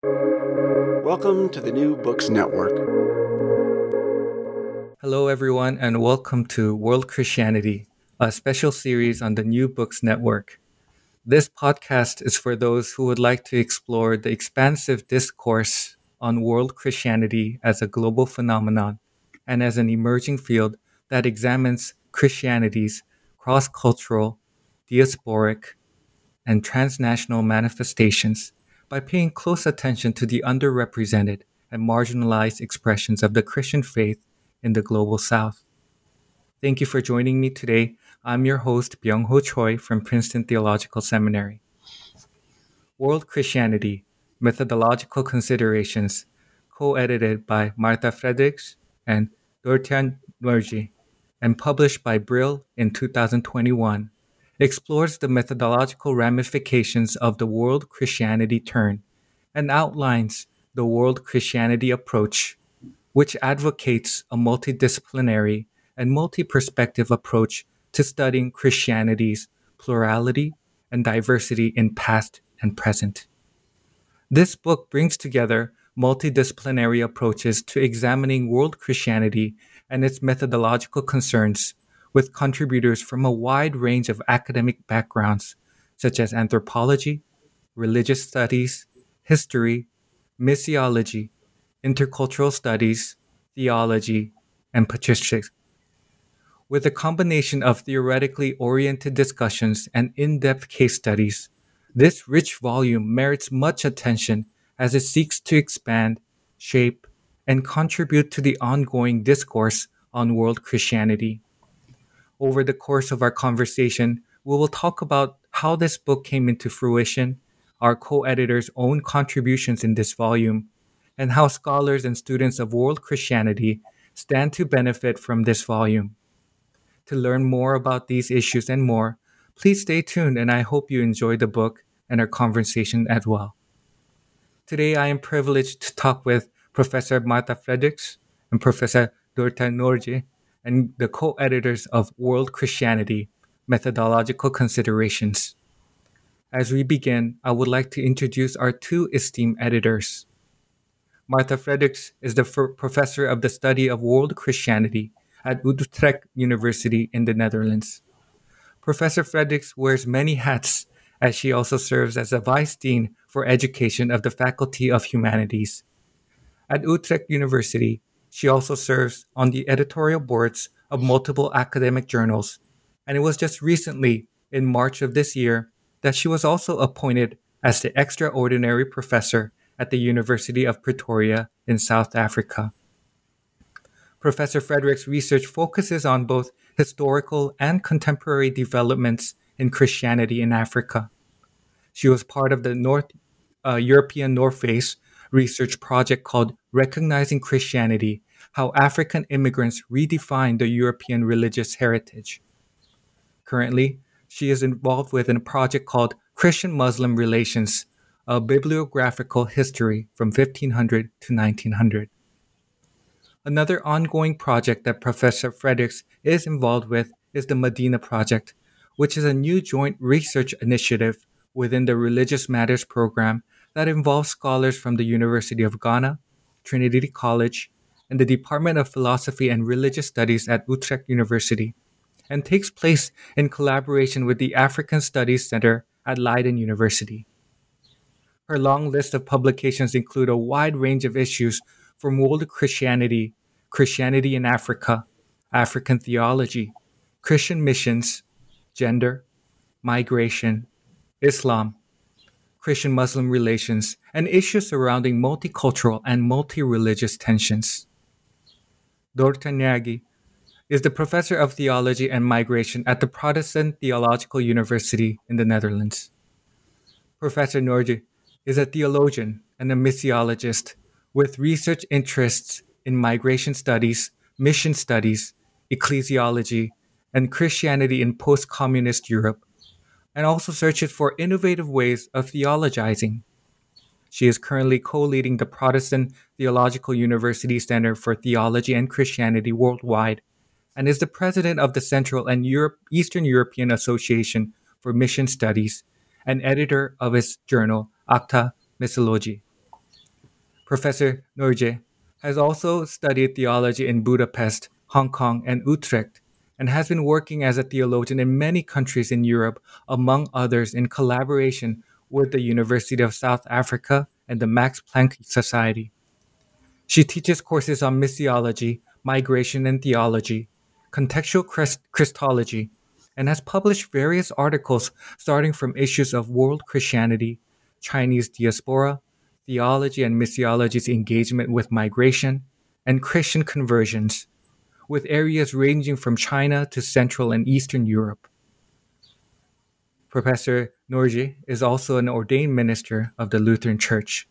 Welcome to the New Books Network. Hello, everyone, and welcome to World Christianity, a special series on the New Books Network. This podcast is for those who would like to explore the expansive discourse on world Christianity as a global phenomenon and as an emerging field that examines Christianity's cross cultural, diasporic, and transnational manifestations by paying close attention to the underrepresented and marginalized expressions of the Christian faith in the global south. Thank you for joining me today. I'm your host, Byung Ho Choi from Princeton Theological Seminary. World Christianity Methodological Considerations, co edited by Martha Frederiks and Dorottya Nagy, and published by Brill in 2021 explores the methodological ramifications of the world Christianity turn and outlines the world Christianity approach, which advocates a multidisciplinary and multi perspective approach to studying Christianity's plurality and diversity in past and present. This book brings together multidisciplinary approaches to examining world Christianity and its methodological concerns with contributors from a wide range of academic backgrounds, such as anthropology, religious studies, history, missiology, intercultural studies, theology, and patristics. With a combination of theoretically oriented discussions and in depth case studies, this rich volume merits much attention as it seeks to expand, shape, and contribute to the ongoing discourse on world Christianity over the course of our conversation, we will talk about how this book came into fruition, our co editor's own contributions in this volume, and how scholars and students of world Christianity stand to benefit from this volume. To learn more about these issues and more, please stay tuned and I hope you enjoy the book and our conversation as well. Today, I am privileged to talk with Professor Martha Frederiks and Professor Dorottya Nagy and the co editors of World Christianity Methodological Considerations. As we begin, I would like to introduce our two esteemed editors. Martha Frederiks is the f- professor of the study of world Christianity at Utrecht University in the Netherlands. Professor Frederiks wears many hats as she also serves as a vice dean for education of the Faculty of Humanities. At Utrecht University, she also serves on the editorial boards of multiple academic journals, and it was just recently, in March of this year, that she was also appointed as the extraordinary professor at the University of Pretoria in South Africa. Professor Frederiks' research focuses on both historical and contemporary developments in Christianity in Africa. She was part of the North uh, European NORFACE research project called Recognizing Christianity How African Immigrants Redefine the European Religious Heritage. Currently, she is involved with a project called Christian Muslim Relations, a bibliographical history from 1500 to 1900. Another ongoing project that Professor Frederiks is involved with is the Medina Project, which is a new joint research initiative within the Religious Matters program that involves scholars from the University of Ghana, Trinity College, and the Department of Philosophy and Religious Studies at Utrecht University, and takes place in collaboration with the African Studies Center at Leiden University. Her long list of publications include a wide range of issues from world Christianity, Christianity in Africa, African theology, Christian missions, gender, migration, Islam, Christian Muslim relations, and issues surrounding multicultural and multi religious tensions. Dorottya Nagy is the professor of theology and migration at the Protestant Theological University in the Netherlands. Professor Nagy is a theologian and a missiologist with research interests in migration studies, mission studies, ecclesiology, and Christianity in post communist Europe and also searches for innovative ways of theologizing. She is currently co leading the Protestant Theological University Center for Theology and Christianity Worldwide and is the president of the Central and Europe, Eastern European Association for Mission Studies and editor of its journal, Acta Missiologiae. Professor Nagy has also studied theology in Budapest, Hong Kong, and Utrecht, and has been working as a theologian in many countries in Europe, among others in collaboration with the University of South Africa and the Max Planck Society. She teaches courses on missiology, migration and theology, contextual Christ- Christology, and has published various articles starting from issues of world Christianity, Chinese diaspora, theology and missiology's engagement with migration, and Christian conversions, with areas ranging from China to Central and Eastern Europe. Professor Nagy is also an ordained minister of the Lutheran Church.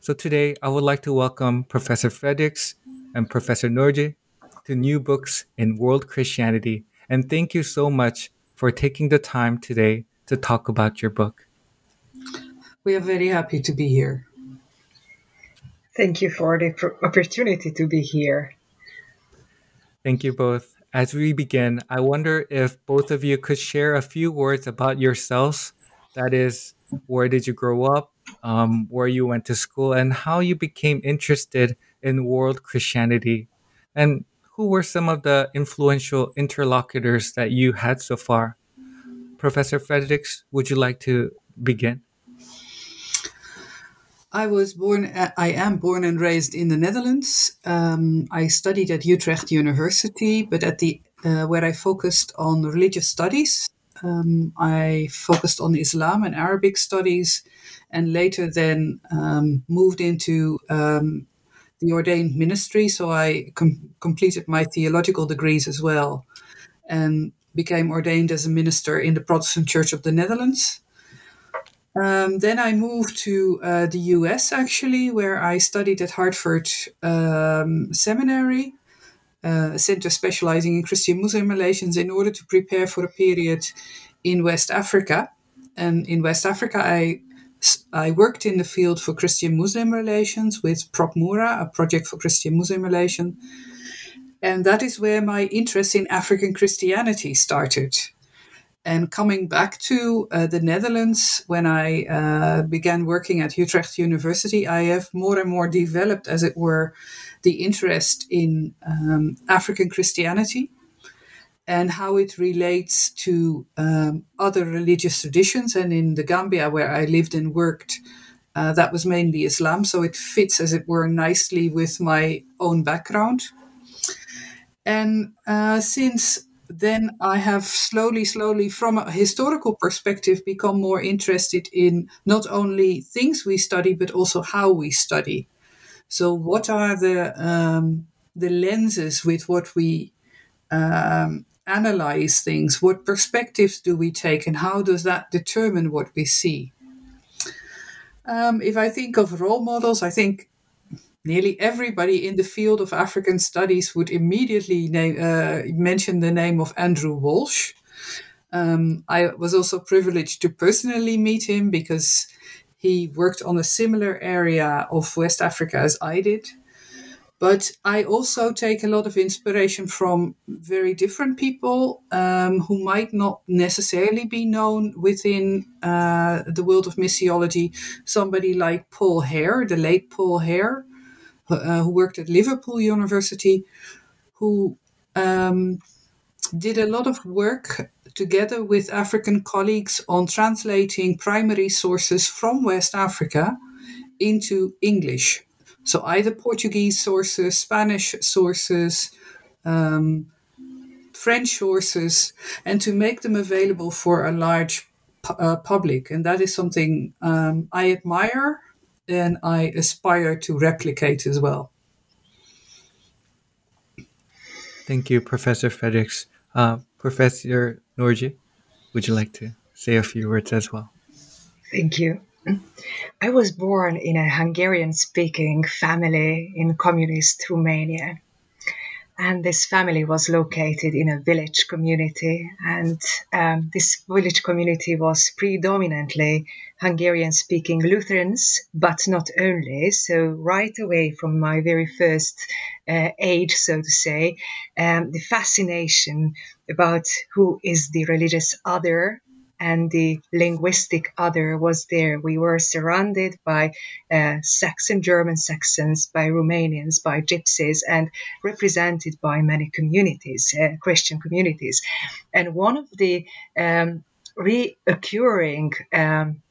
So today I would like to welcome Professor Frederiks and Professor Nagy to New Books in World Christianity. And thank you so much for taking the time today to talk about your book. We are very happy to be here. Thank you for the opportunity to be here. Thank you both. As we begin, I wonder if both of you could share a few words about yourselves. That is, where did you grow up, um, where you went to school, and how you became interested in world Christianity, and who were some of the influential interlocutors that you had so far. Professor Frederiks, would you like to begin? I was born, uh, I am born and raised in the Netherlands. Um, I studied at Utrecht University, but at the uh, where I focused on religious studies. Um, I focused on Islam and Arabic studies, and later then um, moved into um, the ordained ministry. So I com- completed my theological degrees as well, and became ordained as a minister in the Protestant Church of the Netherlands. Um, then I moved to uh, the US actually, where I studied at Hartford um, Seminary, uh, a center specializing in Christian Muslim relations, in order to prepare for a period in West Africa. And in West Africa, I I worked in the field for Christian Muslim relations with ProcMura, a project for Christian Muslim relations. And that is where my interest in African Christianity started. And coming back to uh, the Netherlands, when I uh, began working at Utrecht University, I have more and more developed, as it were, the interest in um, African Christianity and how it relates to um, other religious traditions. And in the Gambia, where I lived and worked, uh, that was mainly Islam. So it fits, as it were, nicely with my own background. And uh, since then I have slowly, slowly, from a historical perspective, become more interested in not only things we study, but also how we study. So, what are the um, the lenses with what we um, analyze things? What perspectives do we take, and how does that determine what we see? Um, if I think of role models, I think nearly everybody in the field of African studies would immediately name, uh, mention the name of Andrew Walls. Um, I was also privileged to personally meet him because he worked on a similar area of West Africa as I did. But I also take a lot of inspiration from very different people um, who might not necessarily be known within uh, the world of missiology. Somebody like Paul Hair, the late Paul Hair, uh, who worked at Liverpool University, who um, did a lot of work together with African colleagues on translating primary sources from West Africa into English. So either Portuguese sources, Spanish sources, um, French sources, and to make them available for a large uh, public. And that is something um, I admire and I aspire to replicate as well. Thank you, Professor Frederiks. Uh, Professor Nagy, would you like to say a few words as well? Thank you. I was born in a Hungarian speaking family in communist Romania and this family was located in a village community and um, this village community was predominantly hungarian speaking lutherans but not only so right away from my very first uh, age so to say um, the fascination about who is the religious other and the linguistic other was there. We were surrounded by uh, Saxon, German Saxons, by Romanians, by Gypsies, and represented by many communities, uh, Christian communities. And one of the um, reoccurring um,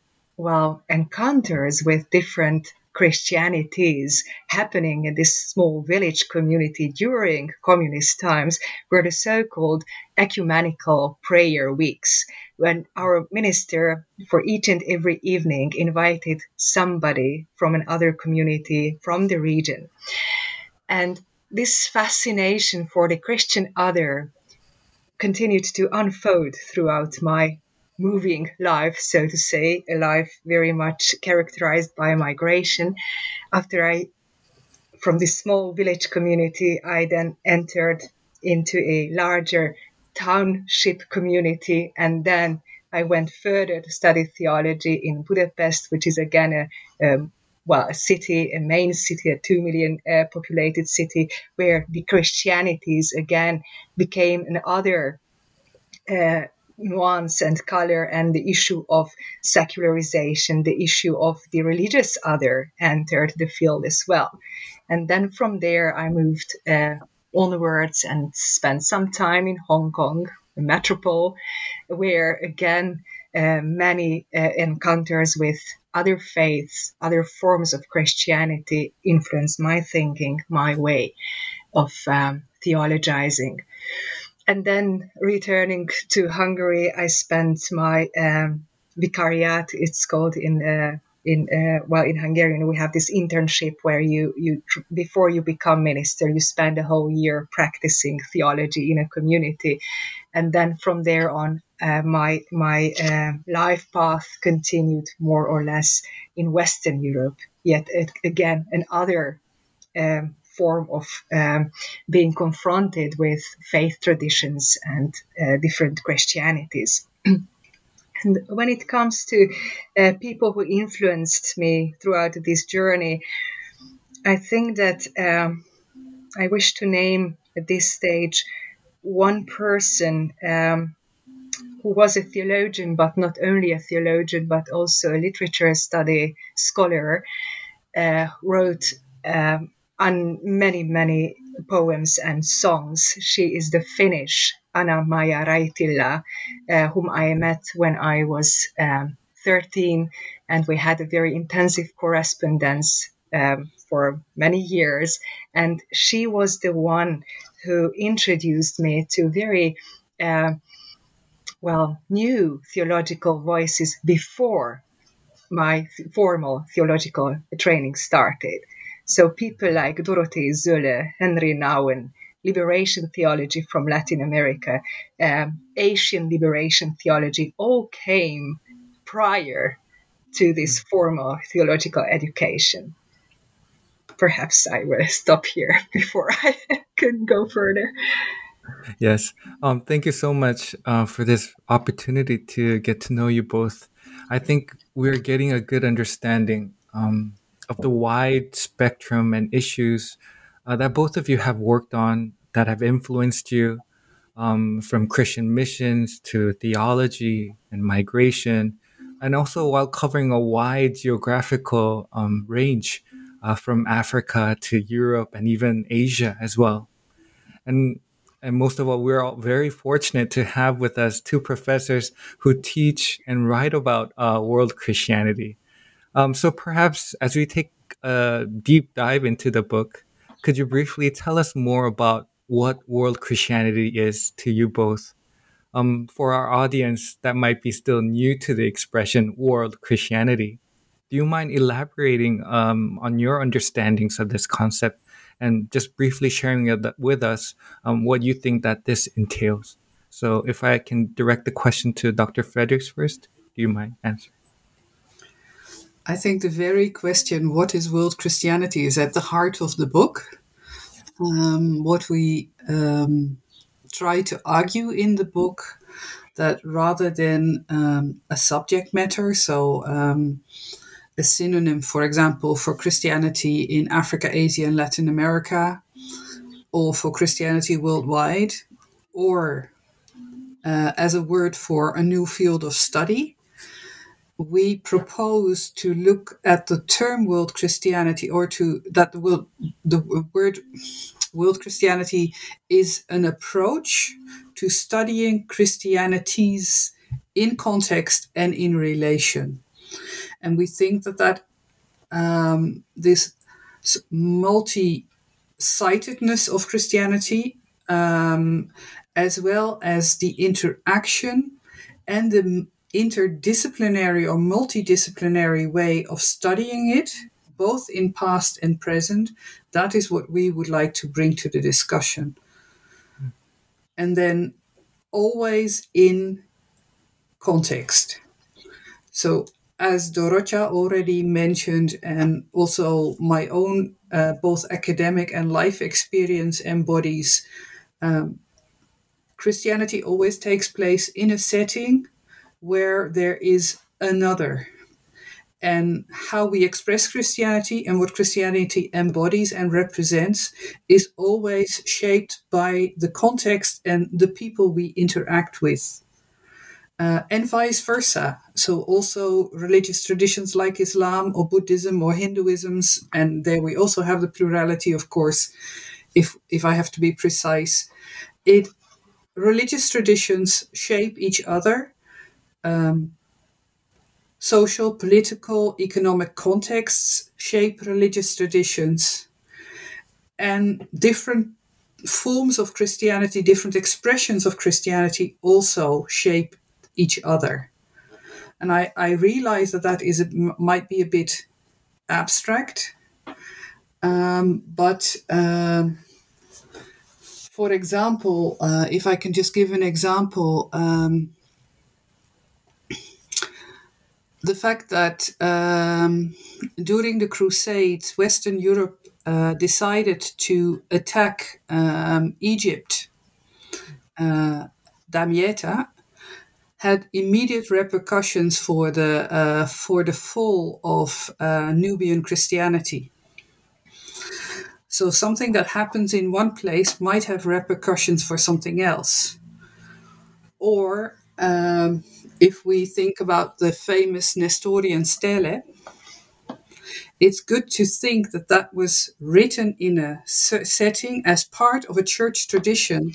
well encounters with different Christianities happening in this small village community during communist times were the so called ecumenical prayer weeks, when our minister, for each and every evening, invited somebody from another community from the region. And this fascination for the Christian other continued to unfold throughout my moving life, so to say, a life very much characterized by migration. After I, from this small village community, I then entered into a larger township community and then I went further to study theology in Budapest, which is again a um, well, a city, a main city, a two million uh, populated city, where the Christianities again became another uh, nuance and color and the issue of secularization, the issue of the religious other entered the field as well. And then from there, I moved uh, onwards and spent some time in Hong Kong, the metropole, where again, uh, many uh, encounters with other faiths, other forms of Christianity influenced my thinking, my way of um, theologizing and then returning to Hungary, I spent my um, vicariat. It's called in uh, in uh, well in Hungarian we have this internship where you you before you become minister you spend a whole year practicing theology in a community, and then from there on uh, my my uh, life path continued more or less in Western Europe. Yet again another um, form of um, being confronted with faith traditions and uh, different Christianities. and when it comes to uh, people who influenced me throughout this journey, I think that um, I wish to name at this stage one person um, who was a theologian, but not only a theologian, but also a literature study scholar, uh, wrote um, on many, many poems and songs. She is the Finnish Anna Maija Raittila, uh, whom I met when I was um, 13, and we had a very intensive correspondence um, for many years. And she was the one who introduced me to very uh, well new theological voices before my formal theological training started. So people like Dorothee Sölle, Henry Nouwen, liberation theology from Latin America, um, Asian liberation theology, all came prior to this formal theological education. Perhaps I will stop here before I can go further. Yes. Um, thank you so much uh, for this opportunity to get to know you both. I think we're getting a good understanding um, of the wide spectrum and issues uh, that both of you have worked on that have influenced you um, from Christian missions to theology and migration, and also while covering a wide geographical um, range uh, from Africa to Europe and even Asia as well. And and most of all, we're all very fortunate to have with us two professors who teach and write about uh, world Christianity. Um, so perhaps as we take a deep dive into the book, could you briefly tell us more about what world Christianity is to you both? Um, for our audience that might be still new to the expression world Christianity, do you mind elaborating um, on your understandings of this concept and just briefly sharing with us um, what you think that this entails? So, if I can direct the question to Dr. Frederiks first, do you mind answering? I think the very question, what is world Christianity, is at the heart of the book. Um, what we um, try to argue in the book that rather than um, a subject matter, so um, a synonym, for example, for Christianity in Africa, Asia, and Latin America, or for Christianity worldwide, or uh, as a word for a new field of study. We propose to look at the term world Christianity, or to that will the word world Christianity is an approach to studying Christianities in context and in relation. And we think that that um, this multi sightedness of Christianity, um, as well as the interaction and the interdisciplinary or multidisciplinary way of studying it, both in past and present, that is what we would like to bring to the discussion. And then always in context. So as Dorottya already mentioned, and also my own uh, both academic and life experience embodies, um, Christianity always takes place in a setting where there is another. And how we express Christianity and what Christianity embodies and represents is always shaped by the context and the people we interact with uh, and vice versa. So also religious traditions like Islam or Buddhism or Hinduisms, and there we also have the plurality, of course. If if I have to be precise, it religious traditions shape each other. Um, social, political, economic contexts shape religious traditions, and different forms of Christianity, different expressions of Christianity also shape each other. And I, I realize that that is a, might be a bit abstract, um, but um, for example, uh, if I can just give an example, um, the fact that um, during the Crusades, Western Europe uh, decided to attack um, Egypt, uh, Damietta, had immediate repercussions for the uh, for the fall of uh, Nubian Christianity. So something that happens in one place might have repercussions for something else. Or um, if we think about the famous Nestorian stele, it's good to think that that was written in a setting as part of a church tradition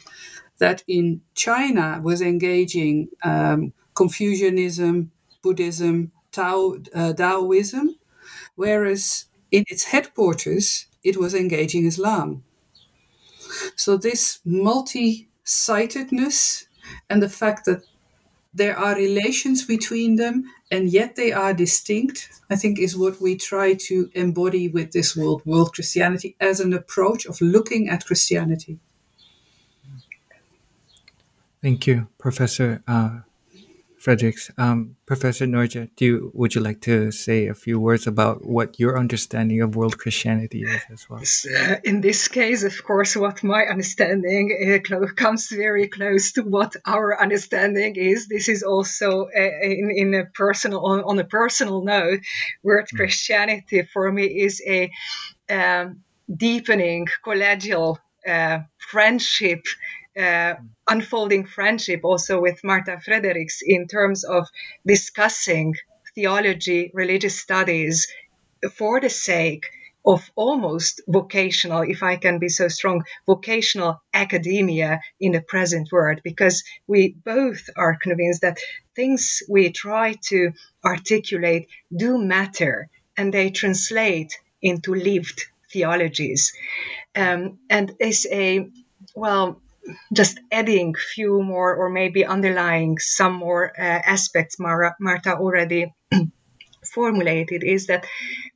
that in China was engaging um, Confucianism, Buddhism, Tao, uh, Taoism, whereas in its headquarters it was engaging Islam. So this multi-sightedness and the fact that there are relations between them and yet they are distinct, I think is what we try to embody with this world, world Christianity as an approach of looking at Christianity. Thank you, Professor uh, Frederiks. Um, Professor Nagy, do you, would you like to say a few words about what your understanding of world Christianity is as well? Uh, in this case, of course, what my understanding uh, comes very close to what our understanding is. This is also uh, in, in a personal on, on, a personal note, world mm. Christianity for me is a um, deepening collegial uh, friendship uh, unfolding friendship also with Marta Frederiks in terms of discussing theology, religious studies for the sake of almost vocational, if I can be so strong, vocational academia in the present world, because we both are convinced that things we try to articulate do matter and they translate into lived theologies. Um, and is a, well, just adding few more or maybe underlying some more uh, aspects Mara, Marta already formulated is that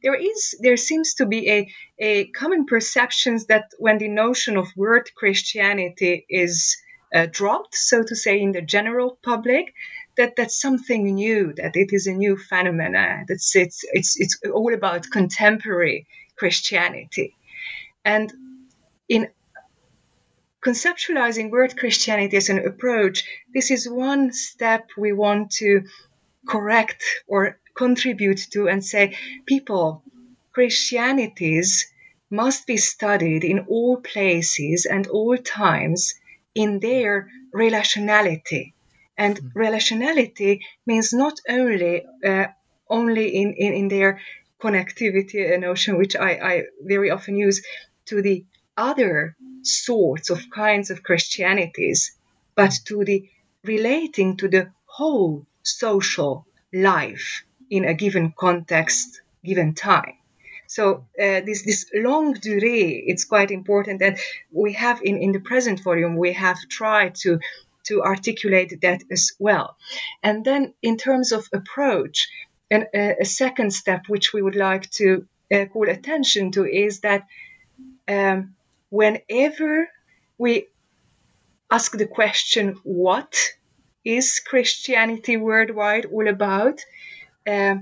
there is there seems to be a, a common perceptions that when the notion of word Christianity is uh, dropped, so to say, in the general public, that that's something new, that it is a new phenomena, that it's it's it's all about contemporary Christianity, and in conceptualizing word Christianity as an approach, this is one step we want to correct or contribute to and say, people, Christianities must be studied in all places and all times in their relationality And mm. relationality means not only uh, only in, in, in their connectivity a notion, which I, I very often use, to the other sorts of kinds of Christianities, but to the relating to the whole social life in a given context, given time. So uh, this this longue durée, it's quite important, and we have in, in the present volume we have tried to to articulate that as well. And then in terms of approach, and uh, a second step which we would like to uh, call attention to is that um, whenever we ask the question, what is Christianity worldwide all about? Uh,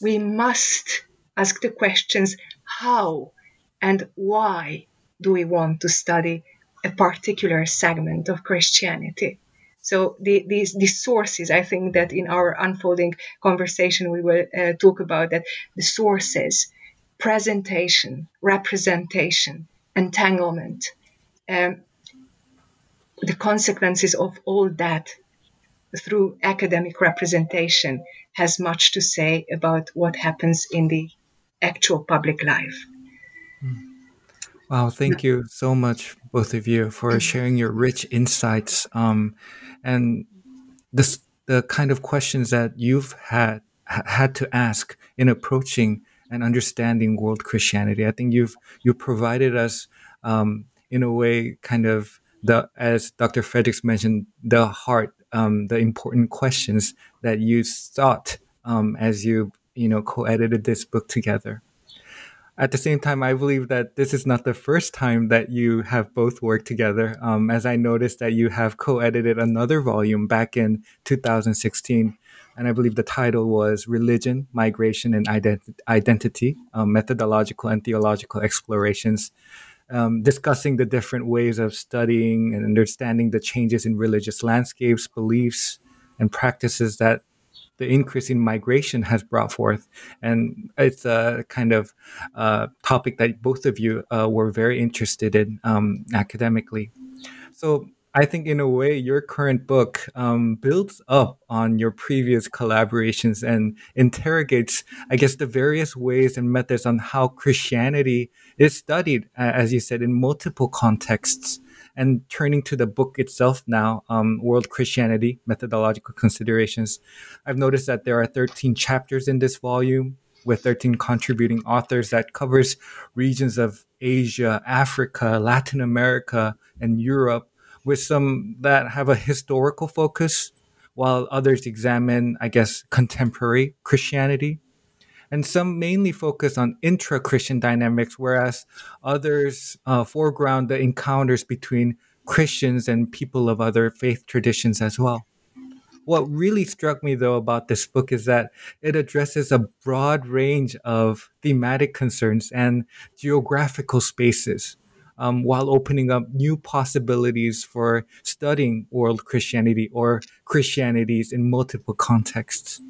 we must ask the questions how and why do we want to study a particular segment of Christianity? So the, these these sources, I think that in our unfolding conversation we will uh, talk about that the sources, presentation, representation, entanglement, um, the consequences of all that through academic representation has much to say about what happens in the actual public life. Wow, thank you so much, both of you, for sharing your rich insights um, and this, the kind of questions that you've had had to ask in approaching and understanding world Christianity. I think you've you provided us um, in a way, kind of the as Dr. Frederiks mentioned, the heart, um, the important questions that you sought um, as you you know co-edited this book together. At the same time, I believe that this is not the first time that you have both worked together. Um, as I noticed that you have co-edited another volume back in 2016, and I believe the title was "Religion, Migration, and Ident- Identity: um, Methodological and Theological Explorations." Um, discussing the different ways of studying and understanding the changes in religious landscapes, beliefs, and practices that the increase in migration has brought forth. And it's a kind of uh, topic that both of you uh, were very interested in um, academically. So I think, in a way, your current book um, builds up on your previous collaborations and interrogates, I guess, the various ways and methods on how Christianity is studied, as you said, in multiple contexts. And turning to the book itself now, um, World Christianity Methodological Considerations, I've noticed that there are 13 chapters in this volume with 13 contributing authors that covers regions of Asia, Africa, Latin America, and Europe, with some that have a historical focus, while others examine, I guess, contemporary Christianity and some mainly focus on intra Christian dynamics, whereas others uh, foreground the encounters between Christians and people of other faith traditions as well. What really struck me, though, about this book is that it addresses a broad range of thematic concerns and geographical spaces. Um, while opening up new possibilities for studying world Christianity or Christianities in multiple contexts.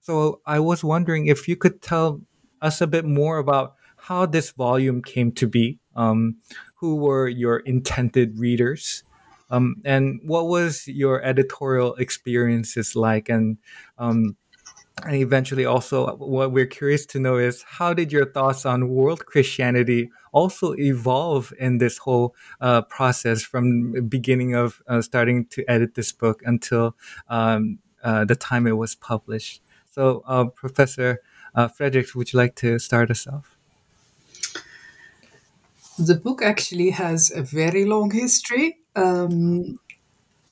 So I was wondering if you could tell us a bit more about how this volume came to be. Um, who were your intended readers? Um, and what was your editorial experiences like? And, um, and eventually, also, what we're curious to know is how did your thoughts on world Christianity also evolve in this whole uh, process from beginning of uh, starting to edit this book until um, uh, the time it was published? So, uh, Professor uh, Frederiks, would you like to start us off? The book actually has a very long history. Um,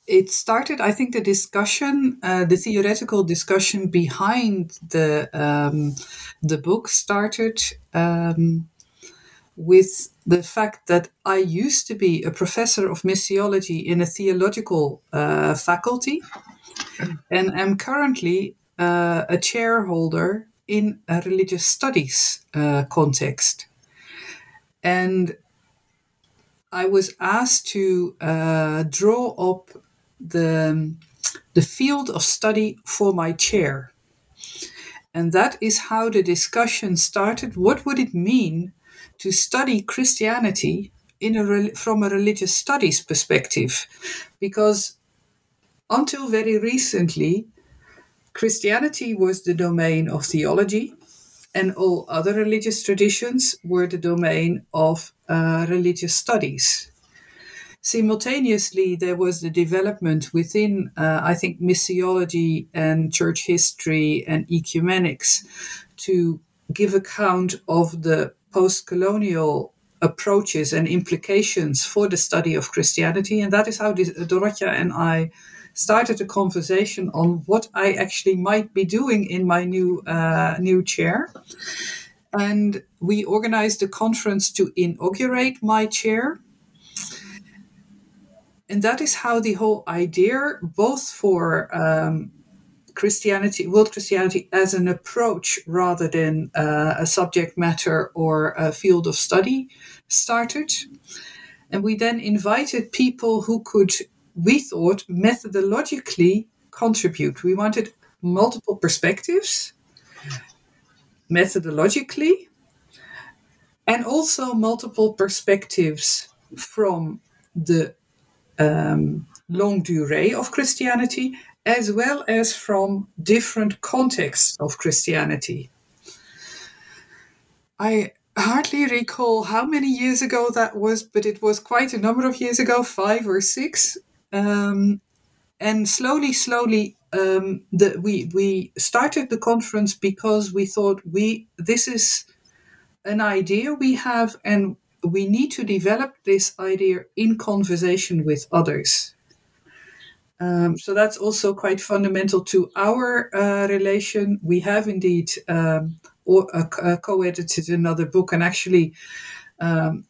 it started, I think, the discussion, uh, the theoretical discussion behind the um, the book started um, with the fact that I used to be a professor of missiology in a theological uh, faculty, and am currently uh, a chairholder in a religious studies uh, context. And I was asked to uh, draw up the, the field of study for my chair. And that is how the discussion started. What would it mean to study Christianity in a, from a religious studies perspective? Because until very recently, Christianity was the domain of theology, and all other religious traditions were the domain of uh, religious studies. Simultaneously, there was the development within, uh, I think, missiology and church history and ecumenics to give account of the post colonial approaches and implications for the study of Christianity. And that is how Dorottya and I started a conversation on what I actually might be doing in my new uh, new chair. And we organized a conference to inaugurate my chair. And that is how the whole idea, both for um, Christianity, world Christianity as an approach rather than uh, a subject matter or a field of study, started. And we then invited people who could we thought methodologically contribute. We wanted multiple perspectives methodologically and also multiple perspectives from the um, longue durée of Christianity as well as from different contexts of Christianity. I hardly recall how many years ago that was, but it was quite a number of years ago, five or six. Um, and slowly, slowly, um, the, we we started the conference because we thought we this is an idea we have, and we need to develop this idea in conversation with others. Um, so that's also quite fundamental to our uh, relation. We have indeed um, or, uh, uh co-edited another book, and actually, um,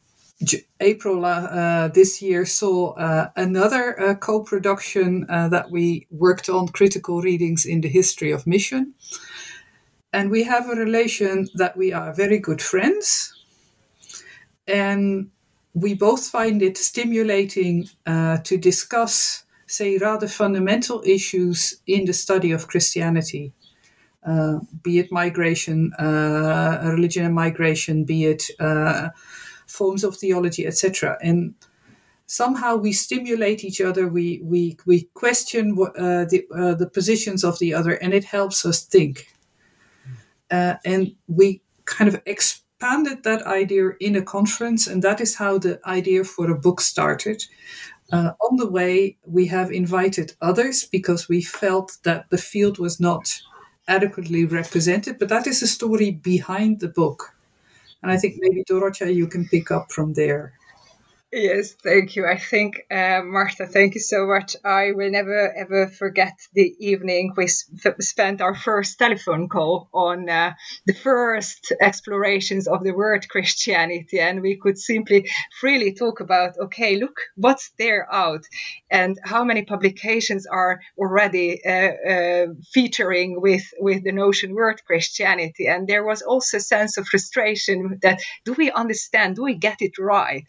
April uh, this year saw uh, another uh, co production uh, that we worked on critical readings in the history of mission. And we have a relation that we are very good friends. And we both find it stimulating uh, to discuss, say, rather fundamental issues in the study of Christianity. Uh, be it migration, religion and migration, be it forms of theology, etc. And somehow we stimulate each other. We we we question uh, the uh, the positions of the other, and it helps us think. Uh, and we kind of expanded that idea in a conference, and that is how the idea for a book started. Uh, on the way, we have invited others because we felt that the field was not adequately represented. But that is the story behind the book. And I think maybe Dorottya, you can pick up from there. Yes, thank you. I think, uh, Martha, thank you so much. I will never ever forget the evening we sp- spent our first telephone call on uh, the first explorations of the word Christianity. And we could simply freely talk about, okay, look what's there out and how many publications are already uh, uh featuring with, with the notion word Christianity. And there was also a sense of frustration that do we understand? Do we get it right?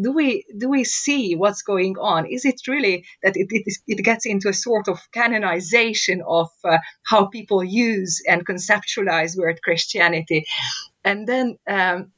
Do we do we see what's going on? Is it really that it, it, it gets into a sort of canonization of uh, how people use and conceptualize word Christianity? And then um,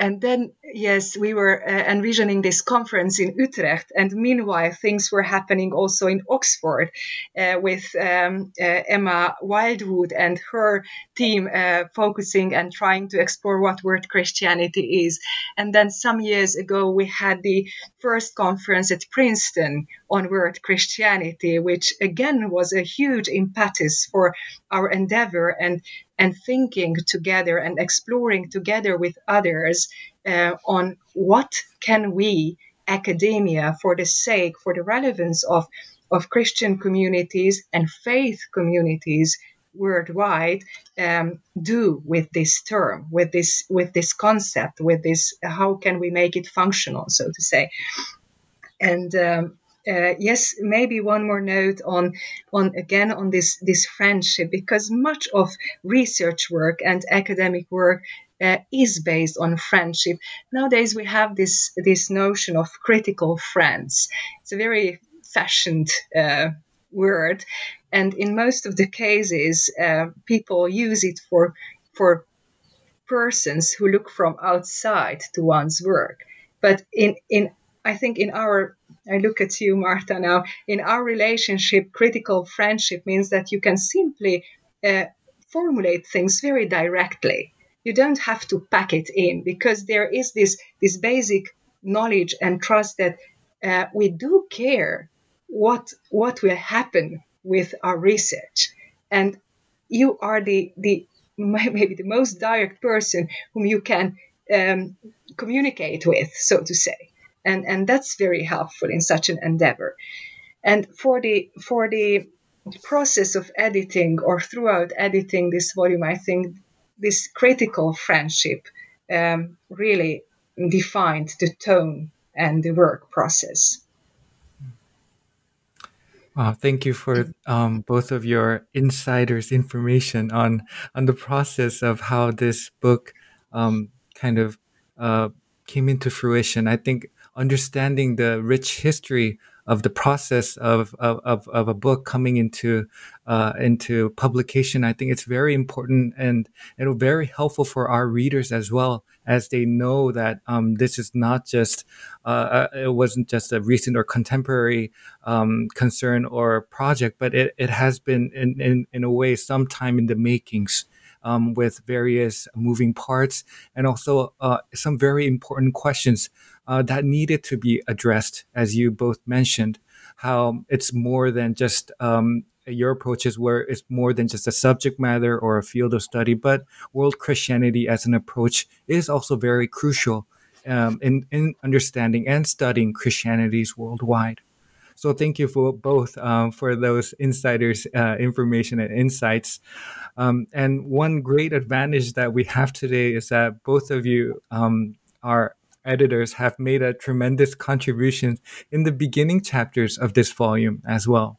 and then, yes, we were uh, envisioning this conference in Utrecht. And meanwhile, things were happening also in Oxford uh, with um, uh, Emma Wild-Wood and her team uh, focusing and trying to explore what word Christianity is. And then some years ago, we had the first conference at Princeton on word Christianity, which again was a huge impetus for our endeavor. And and thinking together and exploring together with others uh, on what can we academia for the sake for the relevance of of christian communities and faith communities worldwide um, do with this term with this with this concept with this how can we make it functional so to say. And um, uh, yes, maybe one more note on on again on this this friendship because much of research work and academic work uh, is based on friendship. Nowadays we have this this notion of critical friends. It's a very fashioned uh, word, and in most of the cases, uh, people use it for for persons who look from outside to one's work. But in in I think in our I look at you, Marta, now. In our relationship, critical friendship means that you can simply uh, formulate things very directly. You don't have to pack it in because there is this, this basic knowledge and trust that uh, we do care what what will happen with our research and you are the the maybe the most direct person whom you can um, communicate with so to say and and that's very helpful in such an endeavor and for the for the process of editing or throughout editing this volume i think this critical friendship um, really defined the tone and the work process Wow, thank you for um, both of your insiders' information on on the process of how this book um, kind of uh, came into fruition. I think understanding the rich history of the process of of, of, of a book coming into uh, into publication, I think it's very important and and very helpful for our readers as well as they know that um, this is not just uh, uh, it wasn't just a recent or contemporary um, concern or project, but it, it has been in, in, in a way some time in the makings. Um, with various moving parts and also uh, some very important questions uh, that needed to be addressed, as you both mentioned, how it's more than just um, your approach is where it's more than just a subject matter or a field of study, but world Christianity as an approach is also very crucial um, in, in understanding and studying Christianities worldwide. So thank you for both um, for those insiders' uh, information and insights. Um, and one great advantage that we have today is that both of you um, are editors have made a tremendous contribution in the beginning chapters of this volume as well.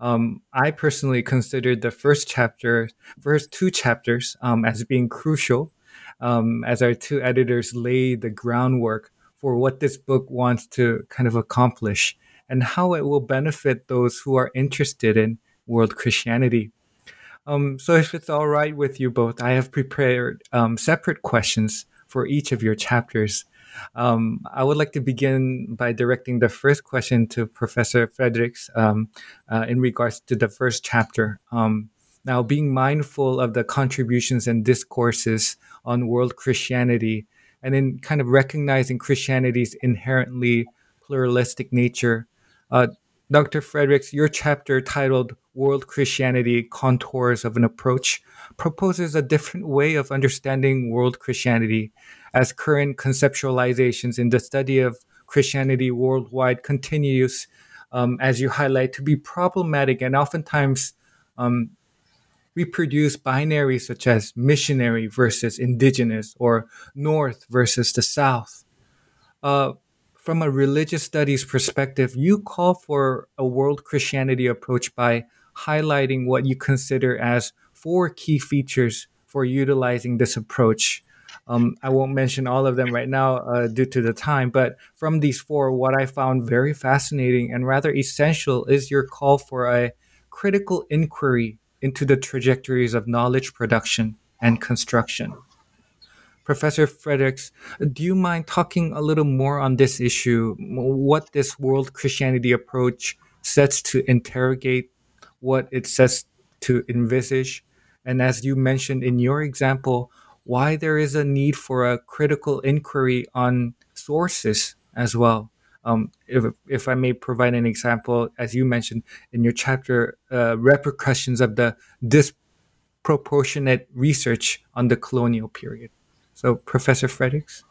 Um, I personally considered the first chapter, first two chapters, um, as being crucial, um, as our two editors lay the groundwork for what this book wants to kind of accomplish and how it will benefit those who are interested in world Christianity. Um, so, if it's all right with you both, I have prepared um, separate questions for each of your chapters. Um, I would like to begin by directing the first question to Professor Frederiks um, uh, in regards to the first chapter. Um, now, being mindful of the contributions and discourses on world Christianity, and in kind of recognizing Christianity's inherently pluralistic nature, uh, Dr. Frederiks, your chapter titled World Christianity Contours of an Approach proposes a different way of understanding world Christianity as current conceptualizations in the study of Christianity worldwide continues, um, as you highlight, to be problematic and oftentimes um, reproduce binaries such as missionary versus indigenous or north versus the south. Uh, from a religious studies perspective, you call for a world Christianity approach by highlighting what you consider as four key features for utilizing this approach. Um, I won't mention all of them right now uh, due to the time, but from these four, what I found very fascinating and rather essential is your call for a critical inquiry into the trajectories of knowledge production and construction. Professor Frederiks, do you mind talking a little more on this issue? What this world Christianity approach sets to interrogate, what it sets to envisage, and as you mentioned in your example, why there is a need for a critical inquiry on sources as well. Um, if, if I may provide an example, as you mentioned in your chapter, uh, repercussions of the disproportionate research on the colonial period. So, Professor Frederiks?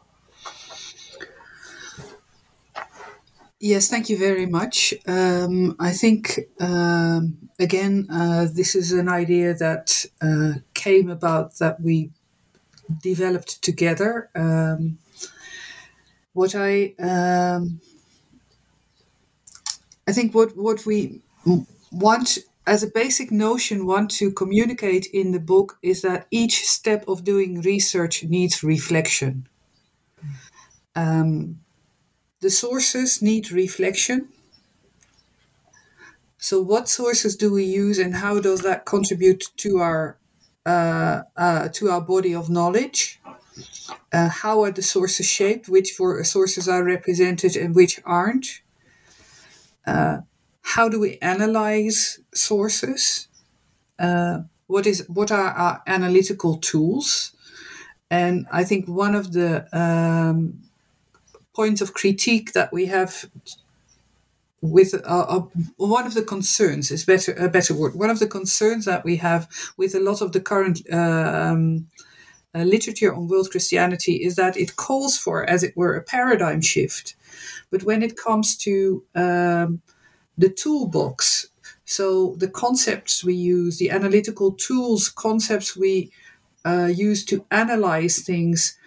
Yes, thank you very much. Um, I think, um, again, uh, this is an idea that uh, came about that we developed together. Um, what I um, I think what what we want as a basic notion want to communicate in the book is that each step of doing research needs reflection. Um, the sources need reflection. So, what sources do we use, and how does that contribute to our uh, uh, to our body of knowledge? Uh, how are the sources shaped? Which for sources are represented and which aren't? uh, how do we analyze sources? Uh, what is what are our analytical tools? And I think one of the um, points of critique that we have with uh, uh, one of the concerns is better a better word. One of the concerns that we have with a lot of the current um, uh, literature on world Christianity is that it calls for, as it were, a paradigm shift. But when it comes to um, the toolbox, so the concepts we use, the analytical tools, concepts we uh, use to analyze things,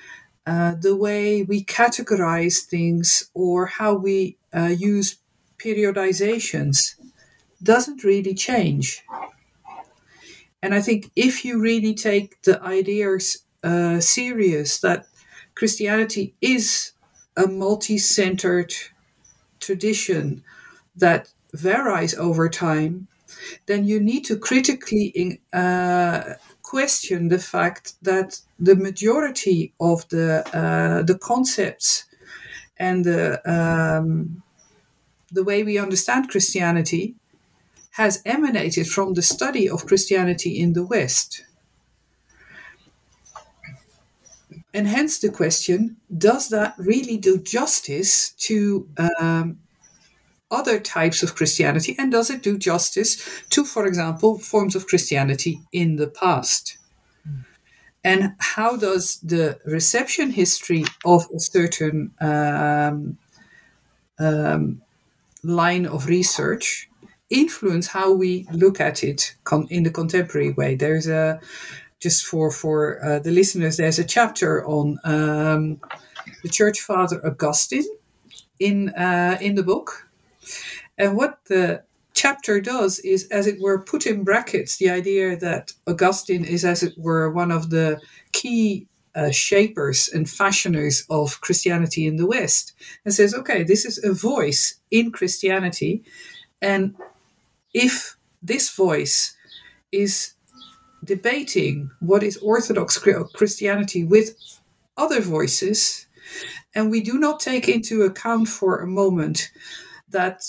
uh, the way we categorize things, or how we uh, use periodizations doesn't really change. And I think if you really take the ideas uh, serious that Christianity is a multi centered tradition that varies over time, then you need to critically uh, question the fact that the majority of the uh, the concepts and the um, the way we understand Christianity has emanated from the study of Christianity in the West. And hence the question does that really do justice to um, other types of Christianity? And does it do justice to, for example, forms of Christianity in the past? And how does the reception history of a certain um, um, line of research influence how we look at it con- in the contemporary way. There's a just for for uh, the listeners, there's a chapter on um, the Church Father Augustine in uh, in the book, and what the chapter does is, as it were, put in brackets the idea that Augustine is, as it were, one of the key uh, shapers and fashioners of Christianity in the West, and says, okay, this is a voice in Christianity, and if this voice is debating what is Orthodox Christianity with other voices, and we do not take into account for a moment that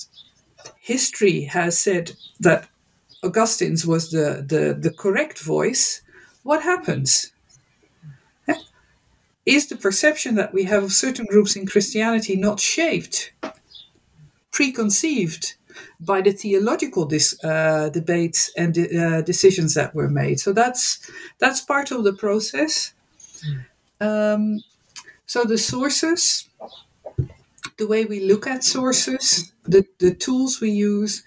history has said that Augustine's was the, the, the correct voice, what happens? Is the perception that we have of certain groups in Christianity not shaped, preconceived by the theological dis, uh, debates and uh, decisions that were made. So that's that's part of the process. Um, so the sources, the way we look at sources, the, the tools we use,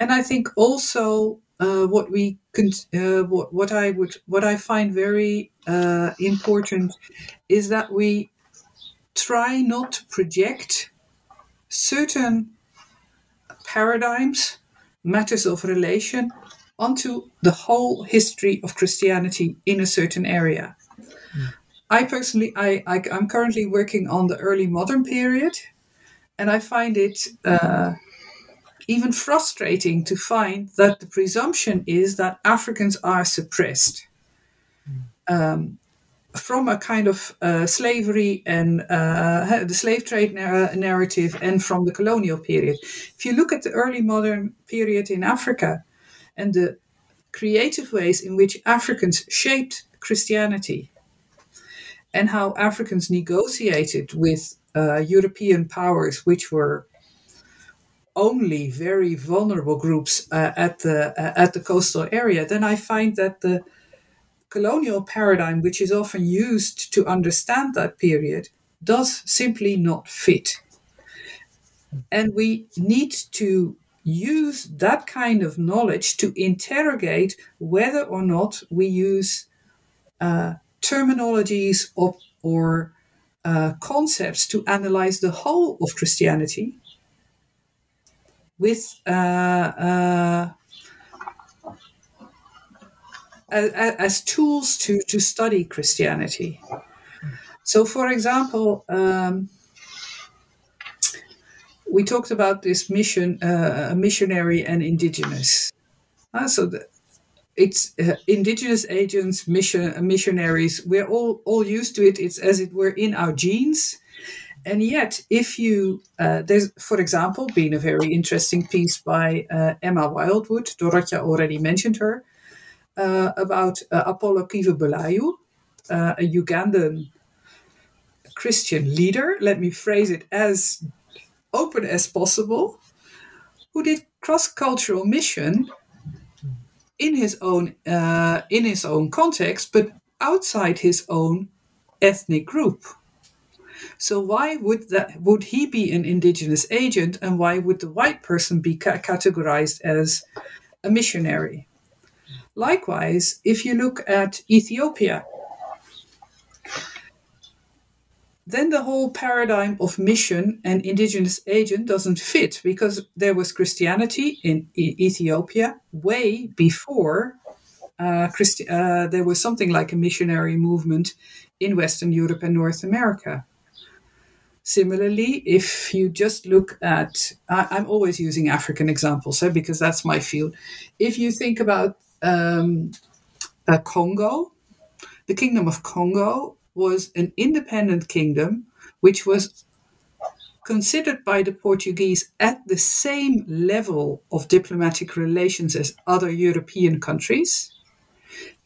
and I think also uh, what we con- uh, what, what I would what I find very uh, important is that we try not to project certain paradigms, matters of relation, onto the whole history of Christianity in a certain area. Mm. I personally, I, I, am currently working on the early modern period, and I find it uh, even frustrating to find that the presumption is that Africans are suppressed. Um, from a kind of uh, slavery and uh, the slave trade narrative and from the colonial period. If you look at the early modern period in Africa and the creative ways in which Africans shaped Christianity and how Africans negotiated with uh, European powers, which were only very vulnerable groups uh, at the uh, at the coastal area, then I find that the colonial paradigm, which is often used to understand that period, does simply not fit. And we need to use that kind of knowledge to interrogate whether or not we use uh, terminologies or, or uh, concepts to analyze the whole of Christianity with uh, uh as, as tools to, to study Christianity. So, for example, um, we talked about this mission, uh, missionary and indigenous. Uh, so the, it's uh, indigenous agents, mission missionaries. We're all all used to it. It's as it were in our genes, and yet, if you, uh, there's, for example, been a very interesting piece by uh, Emma Wild-Wood, Dorottya already mentioned her, uh, about uh, Apolo Kivebulaya, uh, a Ugandan Christian leader, let me phrase it as open as possible, who did cross-cultural mission in his own uh, in his own context, but outside his own ethnic group. So why would that would he be an indigenous agent, and why would the white person be ca- categorized as a missionary? Likewise, if you look at Ethiopia, then the whole paradigm of mission and indigenous agent doesn't fit because there was Christianity in e- Ethiopia way before uh, Christi- uh, there was something like a missionary movement in Western Europe and North America. Similarly, if you just look at, I, am always using African examples eh, because that's my field. If you think about um, uh, Congo, the Kingdom of Congo was an independent kingdom which was considered by the Portuguese at the same level of diplomatic relations as other European countries.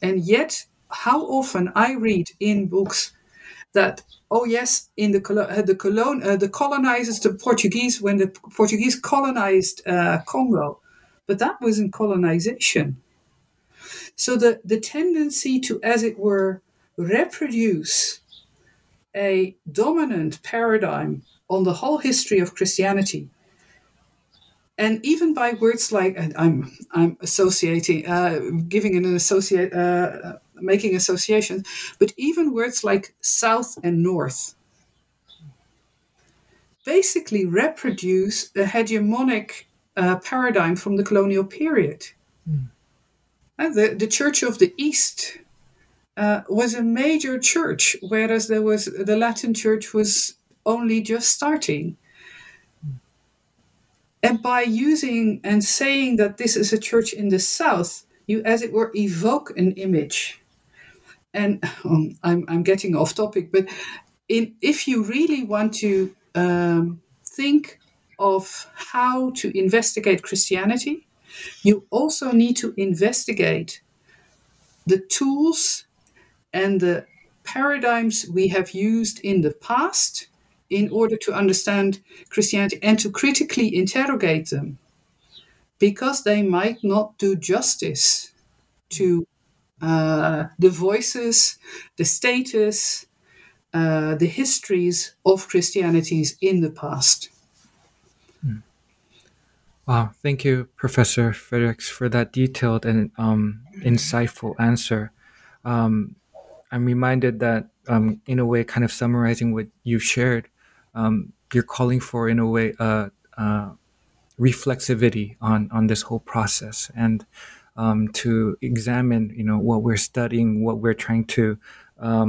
And yet, how often I read in books that oh yes, in the uh, the colon uh, the colonizers, the Portuguese, when the Portuguese colonized uh, Congo, but that wasn't colonization. So the the tendency to, as it were, reproduce a dominant paradigm on the whole history of Christianity. And even by words like I'm, I'm associating, uh, giving an associate, uh, making associations, but even words like south and north basically reproduce a hegemonic uh, paradigm from the colonial period. Mm. the, the Church of the East uh, was a major church, whereas there was the Latin Church was only just starting. And by using and saying that this is a church in the south, you, as it were, evoke an image and um, I'm, I'm getting off topic, but in, if you really want to um, think of how to investigate Christianity, you also need to investigate the tools and the paradigms we have used in the past in order to understand Christianity and to critically interrogate them because they might not do justice to uh, the voices, the status, uh, the histories of Christianities in the past. Hmm. Wow, thank you, Professor Frederiks, for that detailed and um, insightful answer. Um, I'm reminded that, um, in a way, kind of summarizing what you shared, um, you're calling for, in a way, uh, uh, reflexivity on on this whole process, and um, to examine, you know, what we're studying, what we're trying to, uh,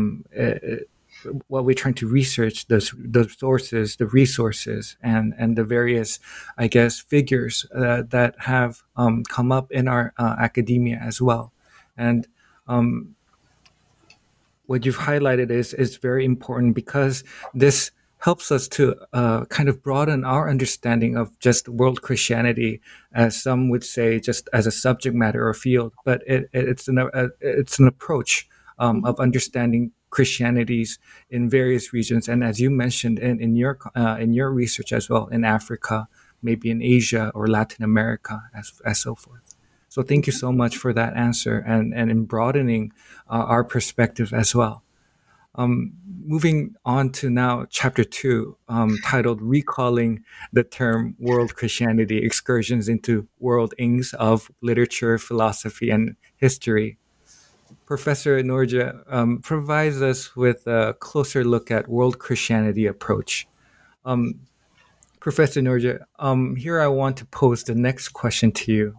what we're trying to research, those the sources, the resources, and and the various, I guess, figures uh, that have um, come up in our uh, academia as well, and um, what you've highlighted is is very important because this helps us to uh, kind of broaden our understanding of just world Christianity, as some would say, just as a subject matter or field. But it, it's an uh, it's an approach um, of understanding Christianities in various regions, and as you mentioned in, in your uh, in your research as well, in Africa, maybe in Asia or Latin America, as as so forth. So thank you so much for that answer and and in broadening uh, our perspective as well. Um, moving on to now chapter two, um, titled Recalling the Term World Christianity Excursions into World Ings of Literature, Philosophy, and History. Professor Nagy um, provides us with a closer look at world Christianity approach. Um, Professor Nagy, um, here I want to pose the next question to you.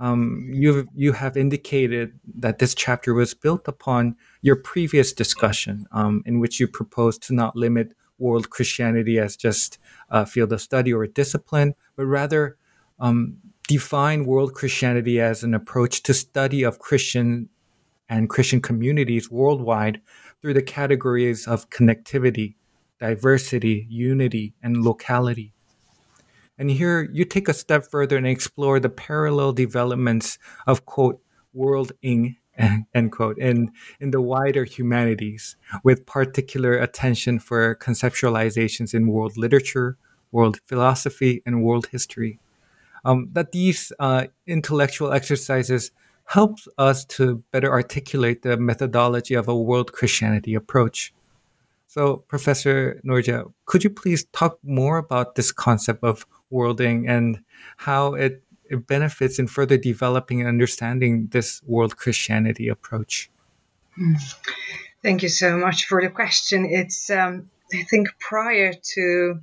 Um, you you have indicated that this chapter was built upon your previous discussion, um, in which you proposed to not limit world Christianity as just a field of study or a discipline, but rather um, define world Christianity as an approach to study of Christian and Christian communities worldwide through the categories of connectivity, diversity, unity, and locality. And here you take a step further and explore the parallel developments of, quote, world worlding, end quote, in, in the wider humanities, with particular attention for conceptualizations in world literature, world philosophy, and world history. Um, that these uh, intellectual exercises help us to better articulate the methodology of a world Christianity approach. So, Professor Nagy, could you please talk more about this concept of worlding and how it, it benefits in further developing and understanding this world Christianity approach? Thank you so much for the question. It's, um, I think, prior to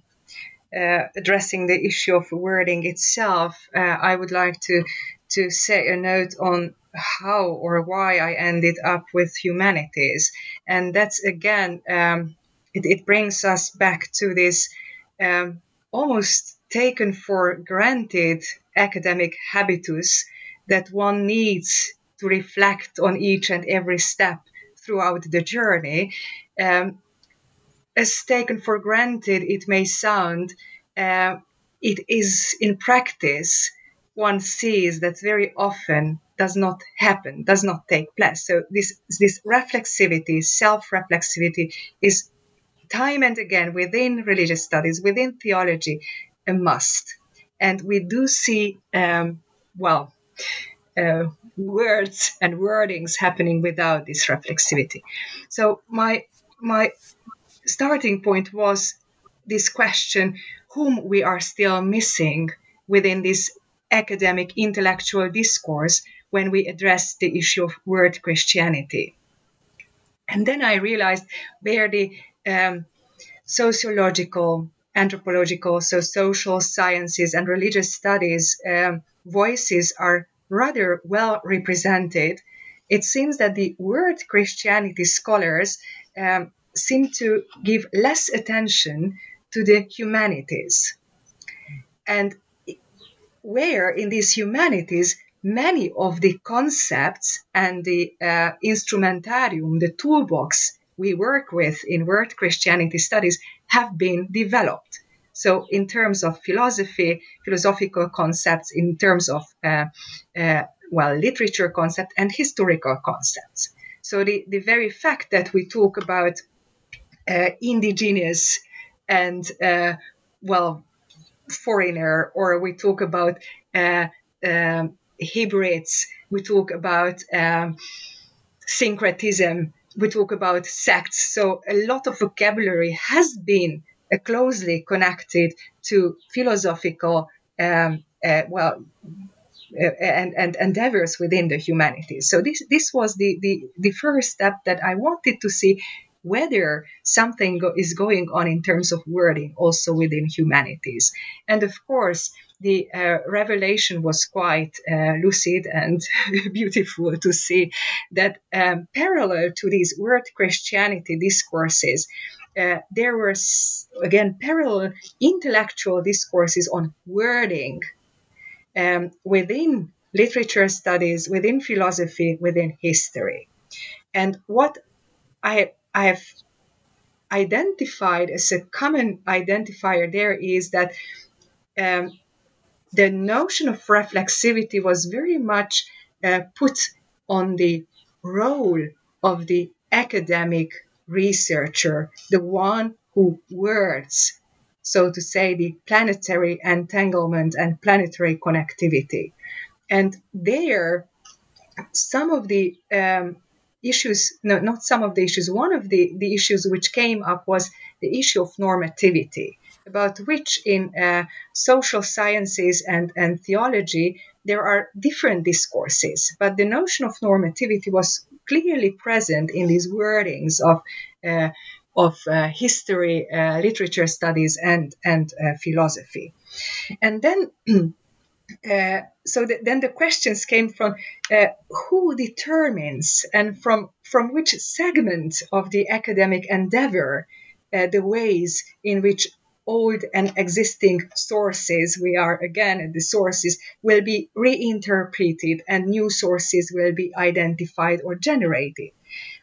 uh, addressing the issue of worlding itself, uh, I would like to to say a note on how or why I ended up with humanities, and that's again, um, it, it, brings us back to this um, almost taken for granted academic habitus that one needs to reflect on each and every step throughout the journey. Um, as taken for granted it may sound, uh, it is in practice one sees that very often does not happen, does not take place. So this this reflexivity, self-reflexivity, is time and again within religious studies, within theology, a must. And we do see, um, well, uh, words and worldings happening without this reflexivity. So my my starting point was this question: whom we are still missing within this academic intellectual discourse when we address the issue of world Christianity. And then I realized where the um, sociological, anthropological, so social sciences and religious studies um, voices are rather well represented. It seems that the world Christianity scholars um, seem to give less attention to the humanities. And where in these humanities many of the concepts and the uh, instrumentarium, the toolbox we work with in world Christianity studies have been developed. So, in terms of philosophy, philosophical concepts, in terms of uh, uh, well, literature concept and historical concepts. So, the, the very fact that we talk about uh, indigenous and uh, well, foreigner, or we talk about uh, um, hybrids, we talk about um, syncretism, we talk about sects. So a lot of vocabulary has been uh, closely connected to philosophical, um, uh, well, uh, and, and endeavors within the humanities. So this this was the, the the first step that I wanted to see whether something go- is going on in terms of worlding also within humanities. And of course, the uh, revelation was quite uh, lucid and beautiful to see that um, parallel to these world Christianity discourses, uh, there were again parallel intellectual discourses on worlding um, within literature studies, within philosophy, within history. And what I I have identified as a common identifier there is that um, the notion of reflexivity was very much uh, put on the role of the academic researcher, the one who words, so to say, the planetary entanglement and planetary connectivity. And there, some of the um, issues, no, not some of the issues, one of the, the issues which came up was the issue of normativity, about which in uh, social sciences and, and theology there are different discourses, but the notion of normativity was clearly present in these worldings of uh, of uh, history, uh, literature studies, and and uh, philosophy, and then uh, so the, then the questions came from uh, who determines and from from which segment of the academic endeavor uh, the ways in which old and existing sources we are again at the sources will be reinterpreted and new sources will be identified or generated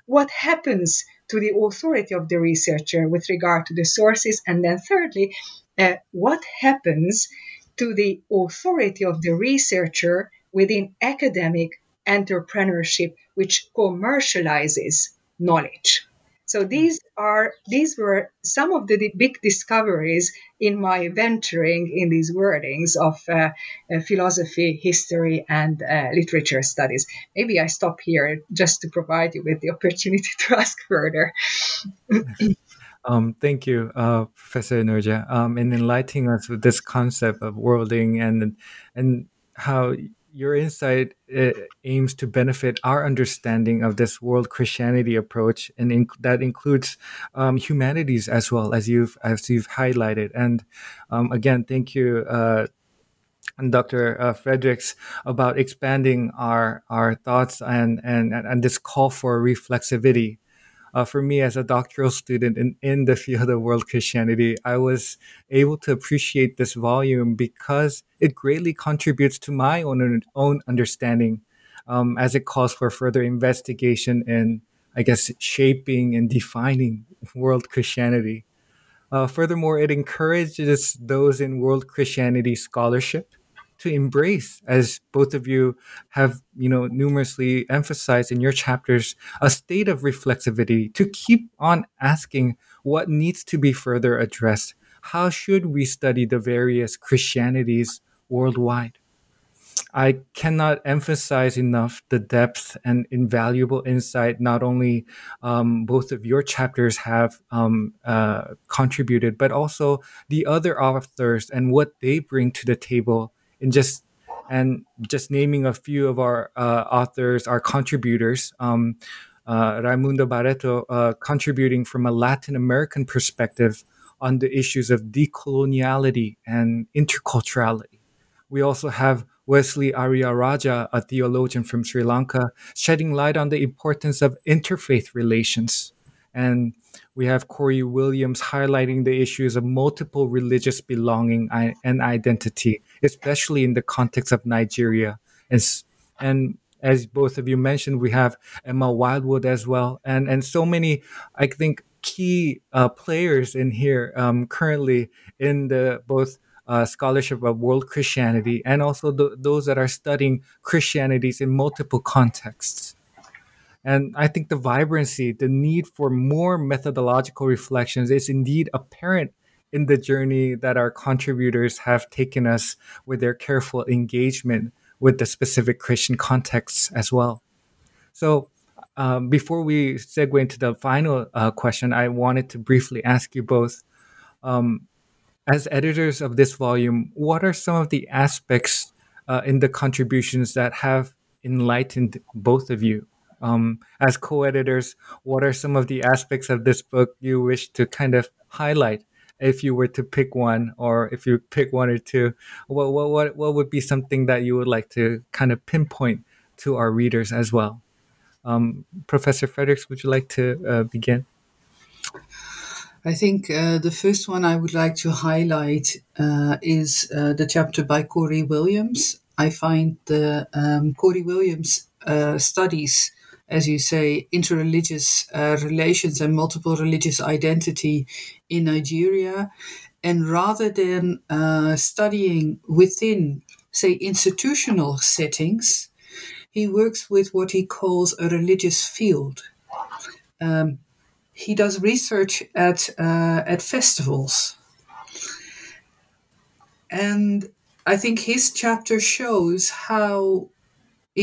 what happens to the authority of the researcher with regard to the sources, and then thirdly, uh, what happens to the authority of the researcher within academic entrepreneurship, which commercializes knowledge. So these are these were some of the big discoveries in my venturing in these worldings of uh, uh, philosophy, history, and uh, literature studies. Maybe I stop here just to provide you with the opportunity to ask further. Um, thank you, uh, Professor Nagy, um, in enlightening us with this concept of worlding and and how your insight uh, aims to benefit our understanding of this world Christianity approach, and in, that includes um, humanities as well as you've as you've highlighted. And um, again, thank you. Uh, Dr. Uh, Frederiks about expanding our our thoughts and and and this call for reflexivity uh, for me as a doctoral student in, in the field of world Christianity, I was able to appreciate this volume because it greatly contributes to my own, own understanding um, as it calls for further investigation and, I guess, shaping and defining world Christianity. Uh, furthermore, it encourages those in world Christianity scholarship to embrace as both of you have you know numerously emphasized in your chapters a state of reflexivity to keep on asking what needs to be further addressed. How should we study the various christianities worldwide? I cannot emphasize enough the depth and invaluable insight not only um, both of your chapters have um, uh, contributed, but also the other authors and what they bring to the table in just and just naming a few of our uh, authors, our contributors. Um, uh, Raimundo Barreto uh, contributing from a Latin American perspective on the issues of decoloniality and interculturality. We also have Wesley Ariarajah, a theologian from Sri Lanka, shedding light on the importance of interfaith relations. And we have Corey Williams highlighting the issues of multiple religious belonging and identity, especially in the context of Nigeria. And, and as both of you mentioned, we have Emma Wild-Wood as well, and and so many, I think, key uh, players in here um, currently in the both uh, scholarship of world Christianity and also the, those that are studying Christianities in multiple contexts. And I think the vibrancy, the need for more methodological reflections is indeed apparent in the journey that our contributors have taken us with their careful engagement with the specific Christian contexts as well. So, um, before we segue into the final uh, question, I wanted to briefly ask you both um, as editors of this volume, what are some of the aspects uh, in the contributions that have enlightened both of you? um, as co-editors what are some of the aspects of this book you wish to kind of highlight if you were to pick one or if you pick one or two what, what, what, what would be something that you would like to kind of pinpoint to our readers as well um, professor frederiks would you like to uh, begin I think uh, the first one I would like to highlight uh, is uh, the chapter by Corey Williams. I find the um, Corey Williams uh, studies as you say, interreligious uh, relations and multiple religious identity in Nigeria. And rather than uh, studying within, say, institutional settings, he works with what he calls a religious field. Um, he does research at uh, at festivals, and I think his chapter shows how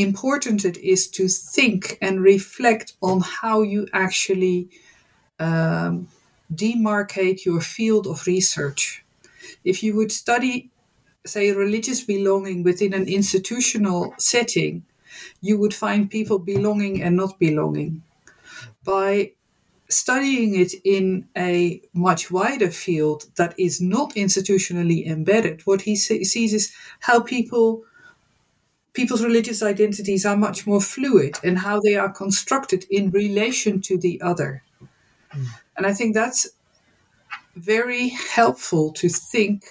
important it is to think and reflect on how you actually um, demarcate your field of research. If you would study, say, religious belonging within an institutional setting, you would find people belonging and not belonging. By studying it in a much wider field that is not institutionally embedded, what he sees is how people people's religious identities are much more fluid in how they are constructed in relation to the other. Mm. And I think that's very helpful to think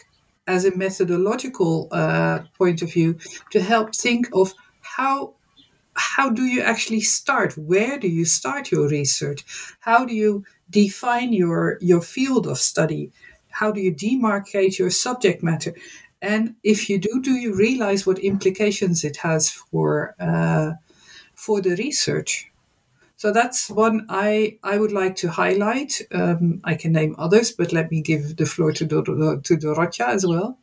as a methodological uh, point of view to help think of how how do you actually start? Where do you start your research? How do you define your your field of study? How do you demarcate your subject matter? And if you do, do you realize what implications it has for uh, for the research? So that's one I, I would like to highlight. Um, I can name others, but let me give the floor to, Dor- to Dorottya as well.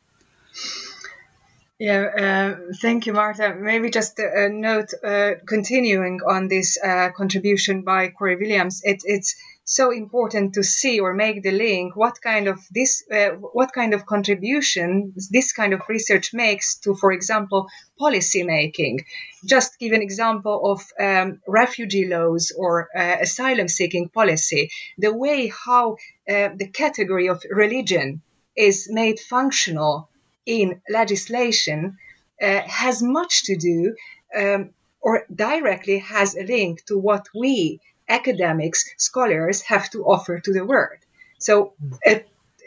Yeah, uh, thank you, Marta. Maybe just a, note, uh, continuing on this uh, contribution by Corey Williams. It, it's so important to see or make the link what kind of this uh, what kind of contribution this kind of research makes to for example policy making just give an example of um, refugee laws or uh, asylum seeking policy. The way how uh, the category of religion is made functional in legislation uh, has much to do um, or directly has a link to what we academics, scholars have to offer to the world. So, uh,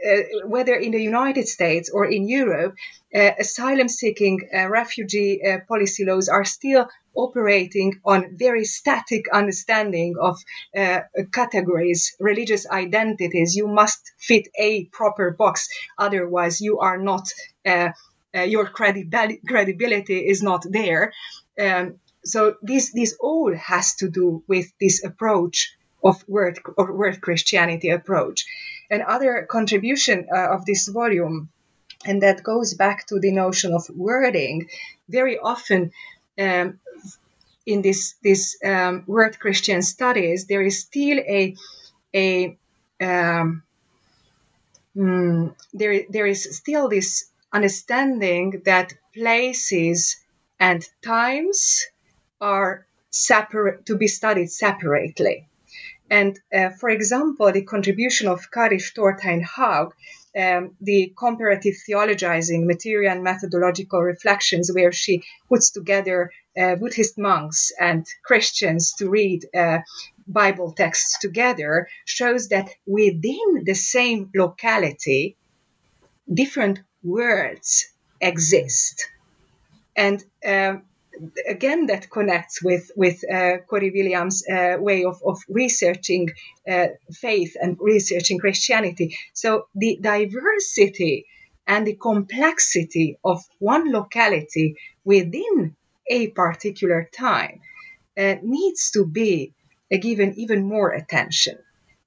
uh, whether in the United States or in Europe, uh, asylum seeking uh, refugee uh, policy laws are still operating on very static understanding of uh, categories, religious identities. You must fit a proper box, otherwise, you are not. your credibility, credibility is not there. Um, so this this all has to do with this approach of word or world Christianity approach. Another contribution uh, of this volume, and that goes back to the notion of worlding. Very often, um, in this this um, world Christian studies, there is still a a um, mm, there there is still this understanding that places and times are separate to be studied separately. And uh, for example, the contribution of Kari Storstein Haug, um, the comparative theologizing material and methodological reflections, where she puts together uh, Buddhist monks and Christians to read uh, Bible texts together, shows that within the same locality, different words exist. And um, again that connects with with uh, Corey Williams' uh, way of, of researching uh, faith and researching Christianity. So the diversity and the complexity of one locality within a particular time uh, needs to be given even more attention.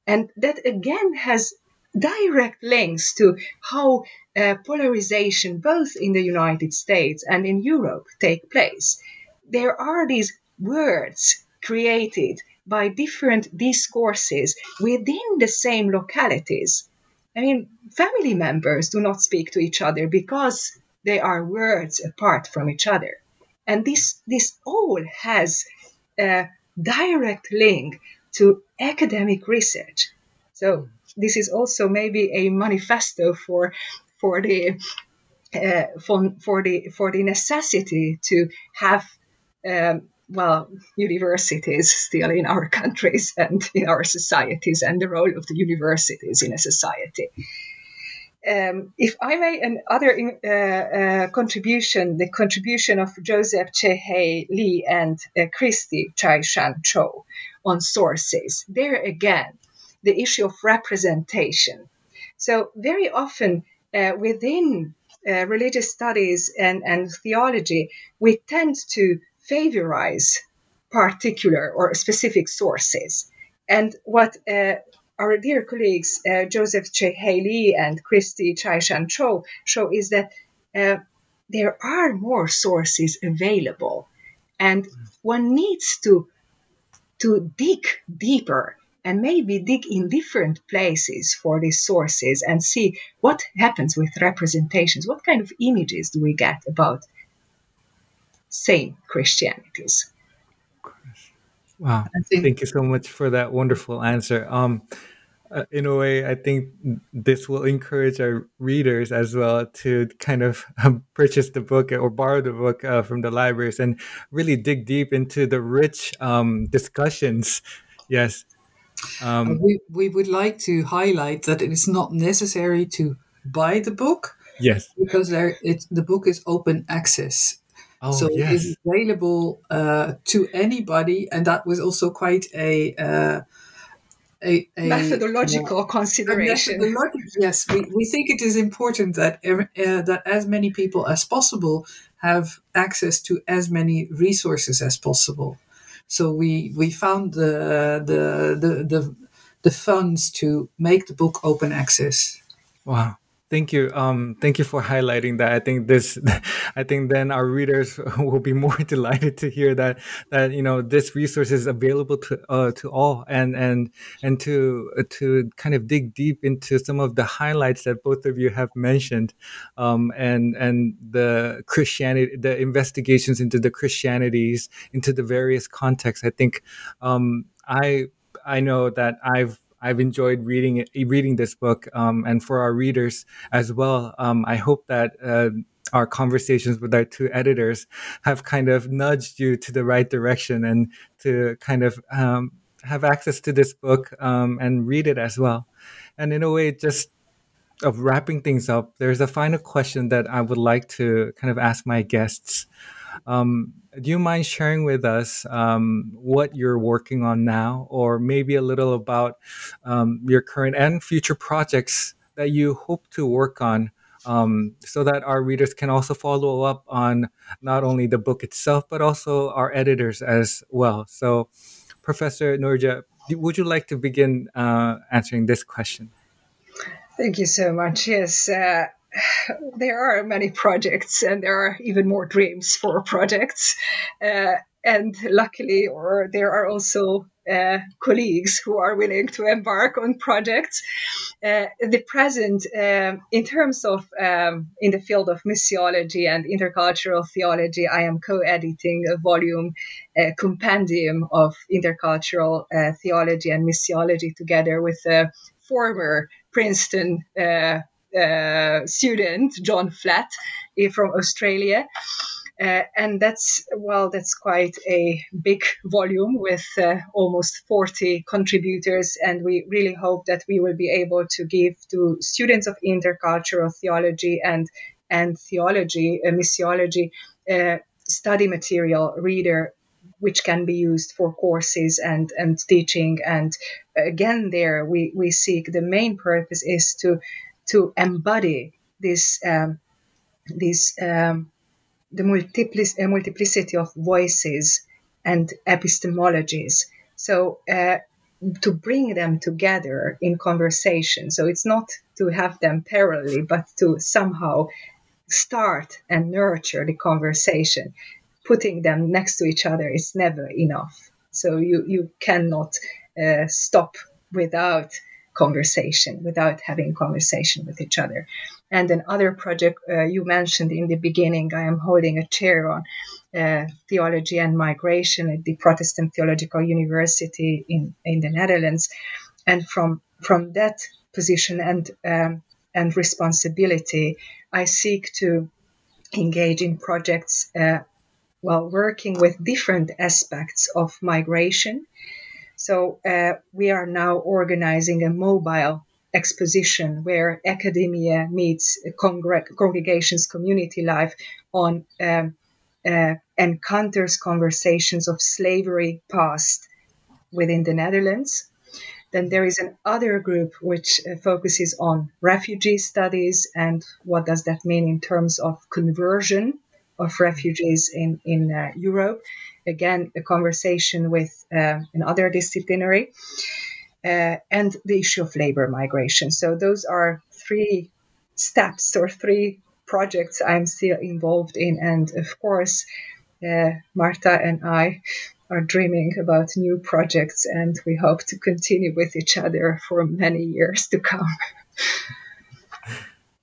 And that again has direct links to how uh, polarization, both in the United States and in Europe, take place. There are these words created by different discourses within the same localities. I mean, family members do not speak to each other because they are words apart from each other. And this, this all has a direct link to academic research. So this is also maybe a manifesto for for the uh, for, for the for the necessity to have um, well universities still in our countries and in our societies and the role of the universities in a society. Um, if I may, another uh, uh, contribution, the contribution of Joseph Che Lee and uh, Christie Chui-Shan Chow on sources. There again, the issue of representation. So, very often uh, within uh, religious studies and, and theology, we tend to favorize particular or specific sources. And what uh, our dear colleagues uh, Joseph Che Lee and Christie Chui-Shan Chow show is that uh, there are more sources available, and one needs to to dig deeper and maybe dig in different places for these sources and see what happens with representations. What kind of images do we get about same Christianities? Wow. Think- Thank you so much for that wonderful answer. Um, uh, in a way, I think this will encourage our readers as well to kind of um, purchase the book or borrow the book uh, from the libraries and really dig deep into the rich um, discussions. Yes, um, we, we would like to highlight that it is not necessary to buy the book. Yes. Because there, it, the book is open access. Oh, so yes. it's available uh, to anybody, and that was also quite a uh, a, a methodological uh, consideration. Methodologic, yes, we, we think it is important that uh, that as many people as possible have access to as many resources as possible. So we we found the the the the, the funds to make the book open access. Wow. Thank you. Um, thank you for highlighting that. I think this, I think then our readers will be more delighted to hear that that you know this resource is available to uh, to all, and and and to to kind of dig deep into some of the highlights that both of you have mentioned, um, and and the Christianity, the investigations into the Christianities, into the various contexts. I think um, I I know that I've I've enjoyed reading it, reading this book, um, and for our readers as well. Um, I hope that uh, our conversations with our two editors have kind of nudged you to the right direction and to kind of um, have access to this book um, and read it as well. And in a way, just of wrapping things up, there's a final question that I would like to kind of ask my guests. Um, do you mind sharing with us um, what you're working on now, or maybe a little about um, your current and future projects that you hope to work on, um, so that our readers can also follow up on not only the book itself, but also our editors as well? So, Professor Nagy, would you like to begin uh, answering this question? Thank you so much. Yes. Uh there are many projects and there are even more dreams for projects. Uh, and luckily or there are also uh, colleagues who are willing to embark on projects. Uh, the present um, in terms of um, in the field of missiology and intercultural theology i am co-editing a volume a compendium of intercultural uh, theology and missiology together with a former princeton uh, student, John Flatt, eh, from Australia. Uh, and that's well that's quite a big volume with uh, almost 40 contributors and we really hope that we will be able to give to students of intercultural theology and and theology uh, missiology uh, study material reader which can be used for courses and and teaching and again there we we seek the main purpose is to to embody this um, this um, the multiplic- uh, multiplicity of voices and epistemologies. So uh, to bring them together in conversation. So it's not to have them parallelly, but to somehow start and nurture the conversation. Putting them next to each other is never enough. So you you cannot uh, stop without conversation without having conversation with each other. And another project uh, you mentioned in the beginning, I am holding a chair on uh, theology and migration at the Protestant Theological University in, in the Netherlands. And from from that position and um, and responsibility, I seek to engage in projects uh, while working with different aspects of migration so uh, we are now organizing a mobile exposition where academia meets congreg- congregations, community life on um, uh, encounters conversations of slavery past within the Netherlands. Then there is another group which uh, focuses on refugee studies and what does that mean in terms of conversion of refugees in, in uh, Europe again a conversation with uh, another disciplinary, uh, and the issue of labor migration. So those are three steps or three projects I'm still involved in, and of course, uh, Marta and I are dreaming about new projects, and we hope to continue with each other for many years to come.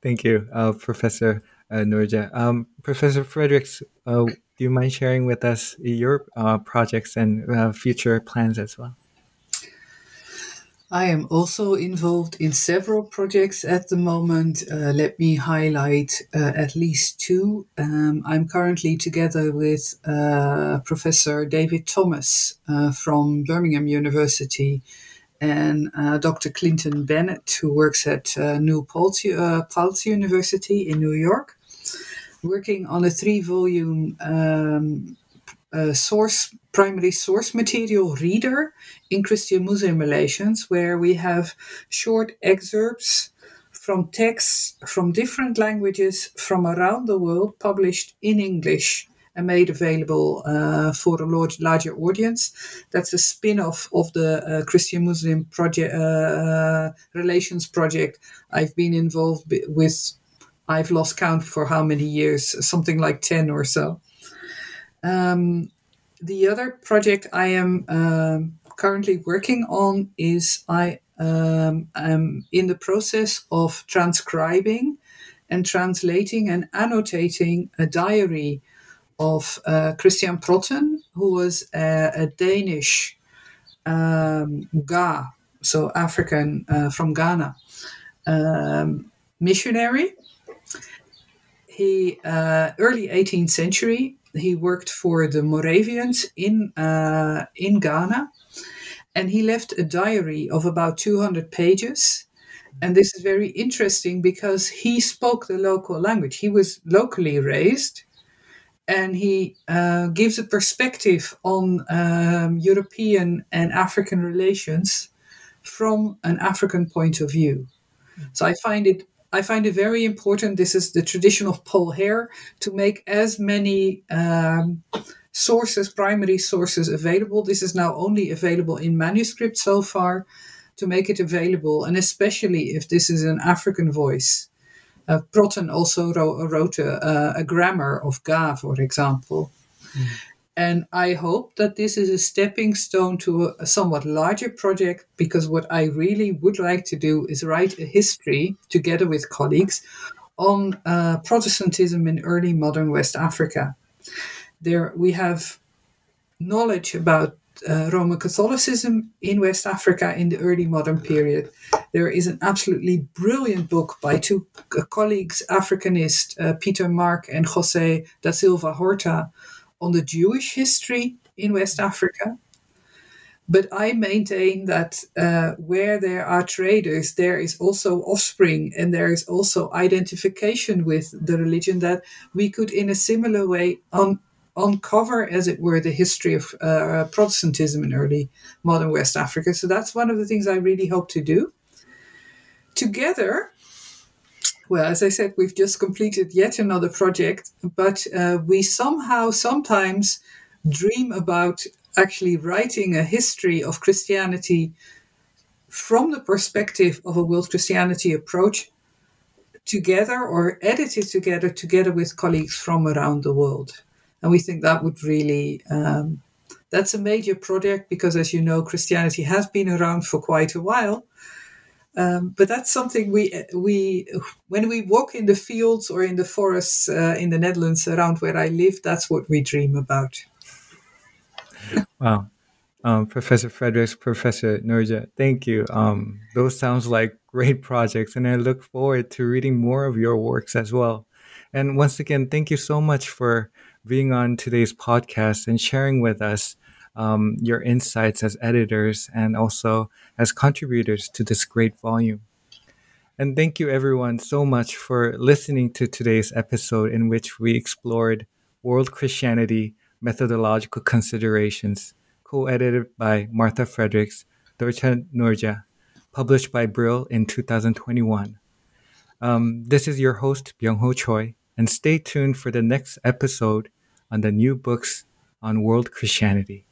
Thank you, uh, Professor uh, Nagy. Um, Professor Frederiks, uh, do you mind sharing with us your uh, projects and uh, future plans as well? I am also involved in several projects at the moment. Uh, let me highlight uh, at least two. Um, I'm currently together with uh, Professor David Thomas uh, from Birmingham University and uh, Dr. Clinton Bennett, who works at New Paltz, Paltz University in New York working on a three volume um, uh, source primary source material reader in Christian Muslim relations, where we have short excerpts from texts from different languages from around the world published in English and made available uh, for a large, larger audience. That's a spin off of the uh, Christian Muslim project, uh, relations project I've been involved with. I've lost count for how many years, something like 10 or so. Um, the other project I am um, currently working on is I um, am in the process of transcribing and translating and annotating a diary of uh, Christian Protten, who was a, a Danish um, Ga, so African uh, from Ghana, um, missionary. He uh, early 18th century he worked for the Moravians in uh, in Ghana, and he left a diary of about 200 pages. And this is very interesting because he spoke the local language. He was locally raised, and he uh, gives a perspective on um, European and African relations from an African point of view. So I find it I find it very important. This is the tradition of Paul Hair to make as many um, sources, primary sources, available. This is now only available in manuscript so far. To make it available, and especially if this is an African voice. Uh, also wrote, wrote a, a, grammar of Ga, for example. Mm. And I hope that this is a stepping stone to a, somewhat larger project because what I really would like to do is write a history together with colleagues on uh, Protestantism in early modern West Africa. There we have knowledge about uh, Roman Catholicism in West Africa in the early modern period. There is an absolutely brilliant book by two colleagues, Africanist uh, Peter Mark and Jose da Silva Horta, on the Jewish history in West Africa. But I maintain that uh, where there are traders, there is also offspring and there is also identification with the religion that we could, in a similar way, un- uncover, as it were, the history of uh, Protestantism in early modern West Africa. So that's one of the things I really hope to do. Together, well, as I said, we've just completed yet another project, but uh, we somehow sometimes dream about actually writing a history of Christianity from the perspective of a world Christianity approach together or edited together together with colleagues from around the world. And we think that would really um, that's a major project because as you know Christianity has been around for quite a while um, but that's something we we when we walk in the fields or in the forests uh, in the Netherlands around where I live, that's what we dream about. wow, um, Professor Frederiks, Professor Nagy, thank you. Um, those sounds like great projects, and I look forward to reading more of your works as well. And once again, thank you so much for being on today's podcast and sharing with us um, your insights as editors and also as contributors to this great volume. And thank you, everyone, so much for listening to today's episode in which we explored world Christianity methodological considerations, co edited by Martha Frederiks, Dorottya Nagy, published by Brill in 2021. Um, this is your host, Byung Ho Choi, and stay tuned for the next episode on the new books on world Christianity.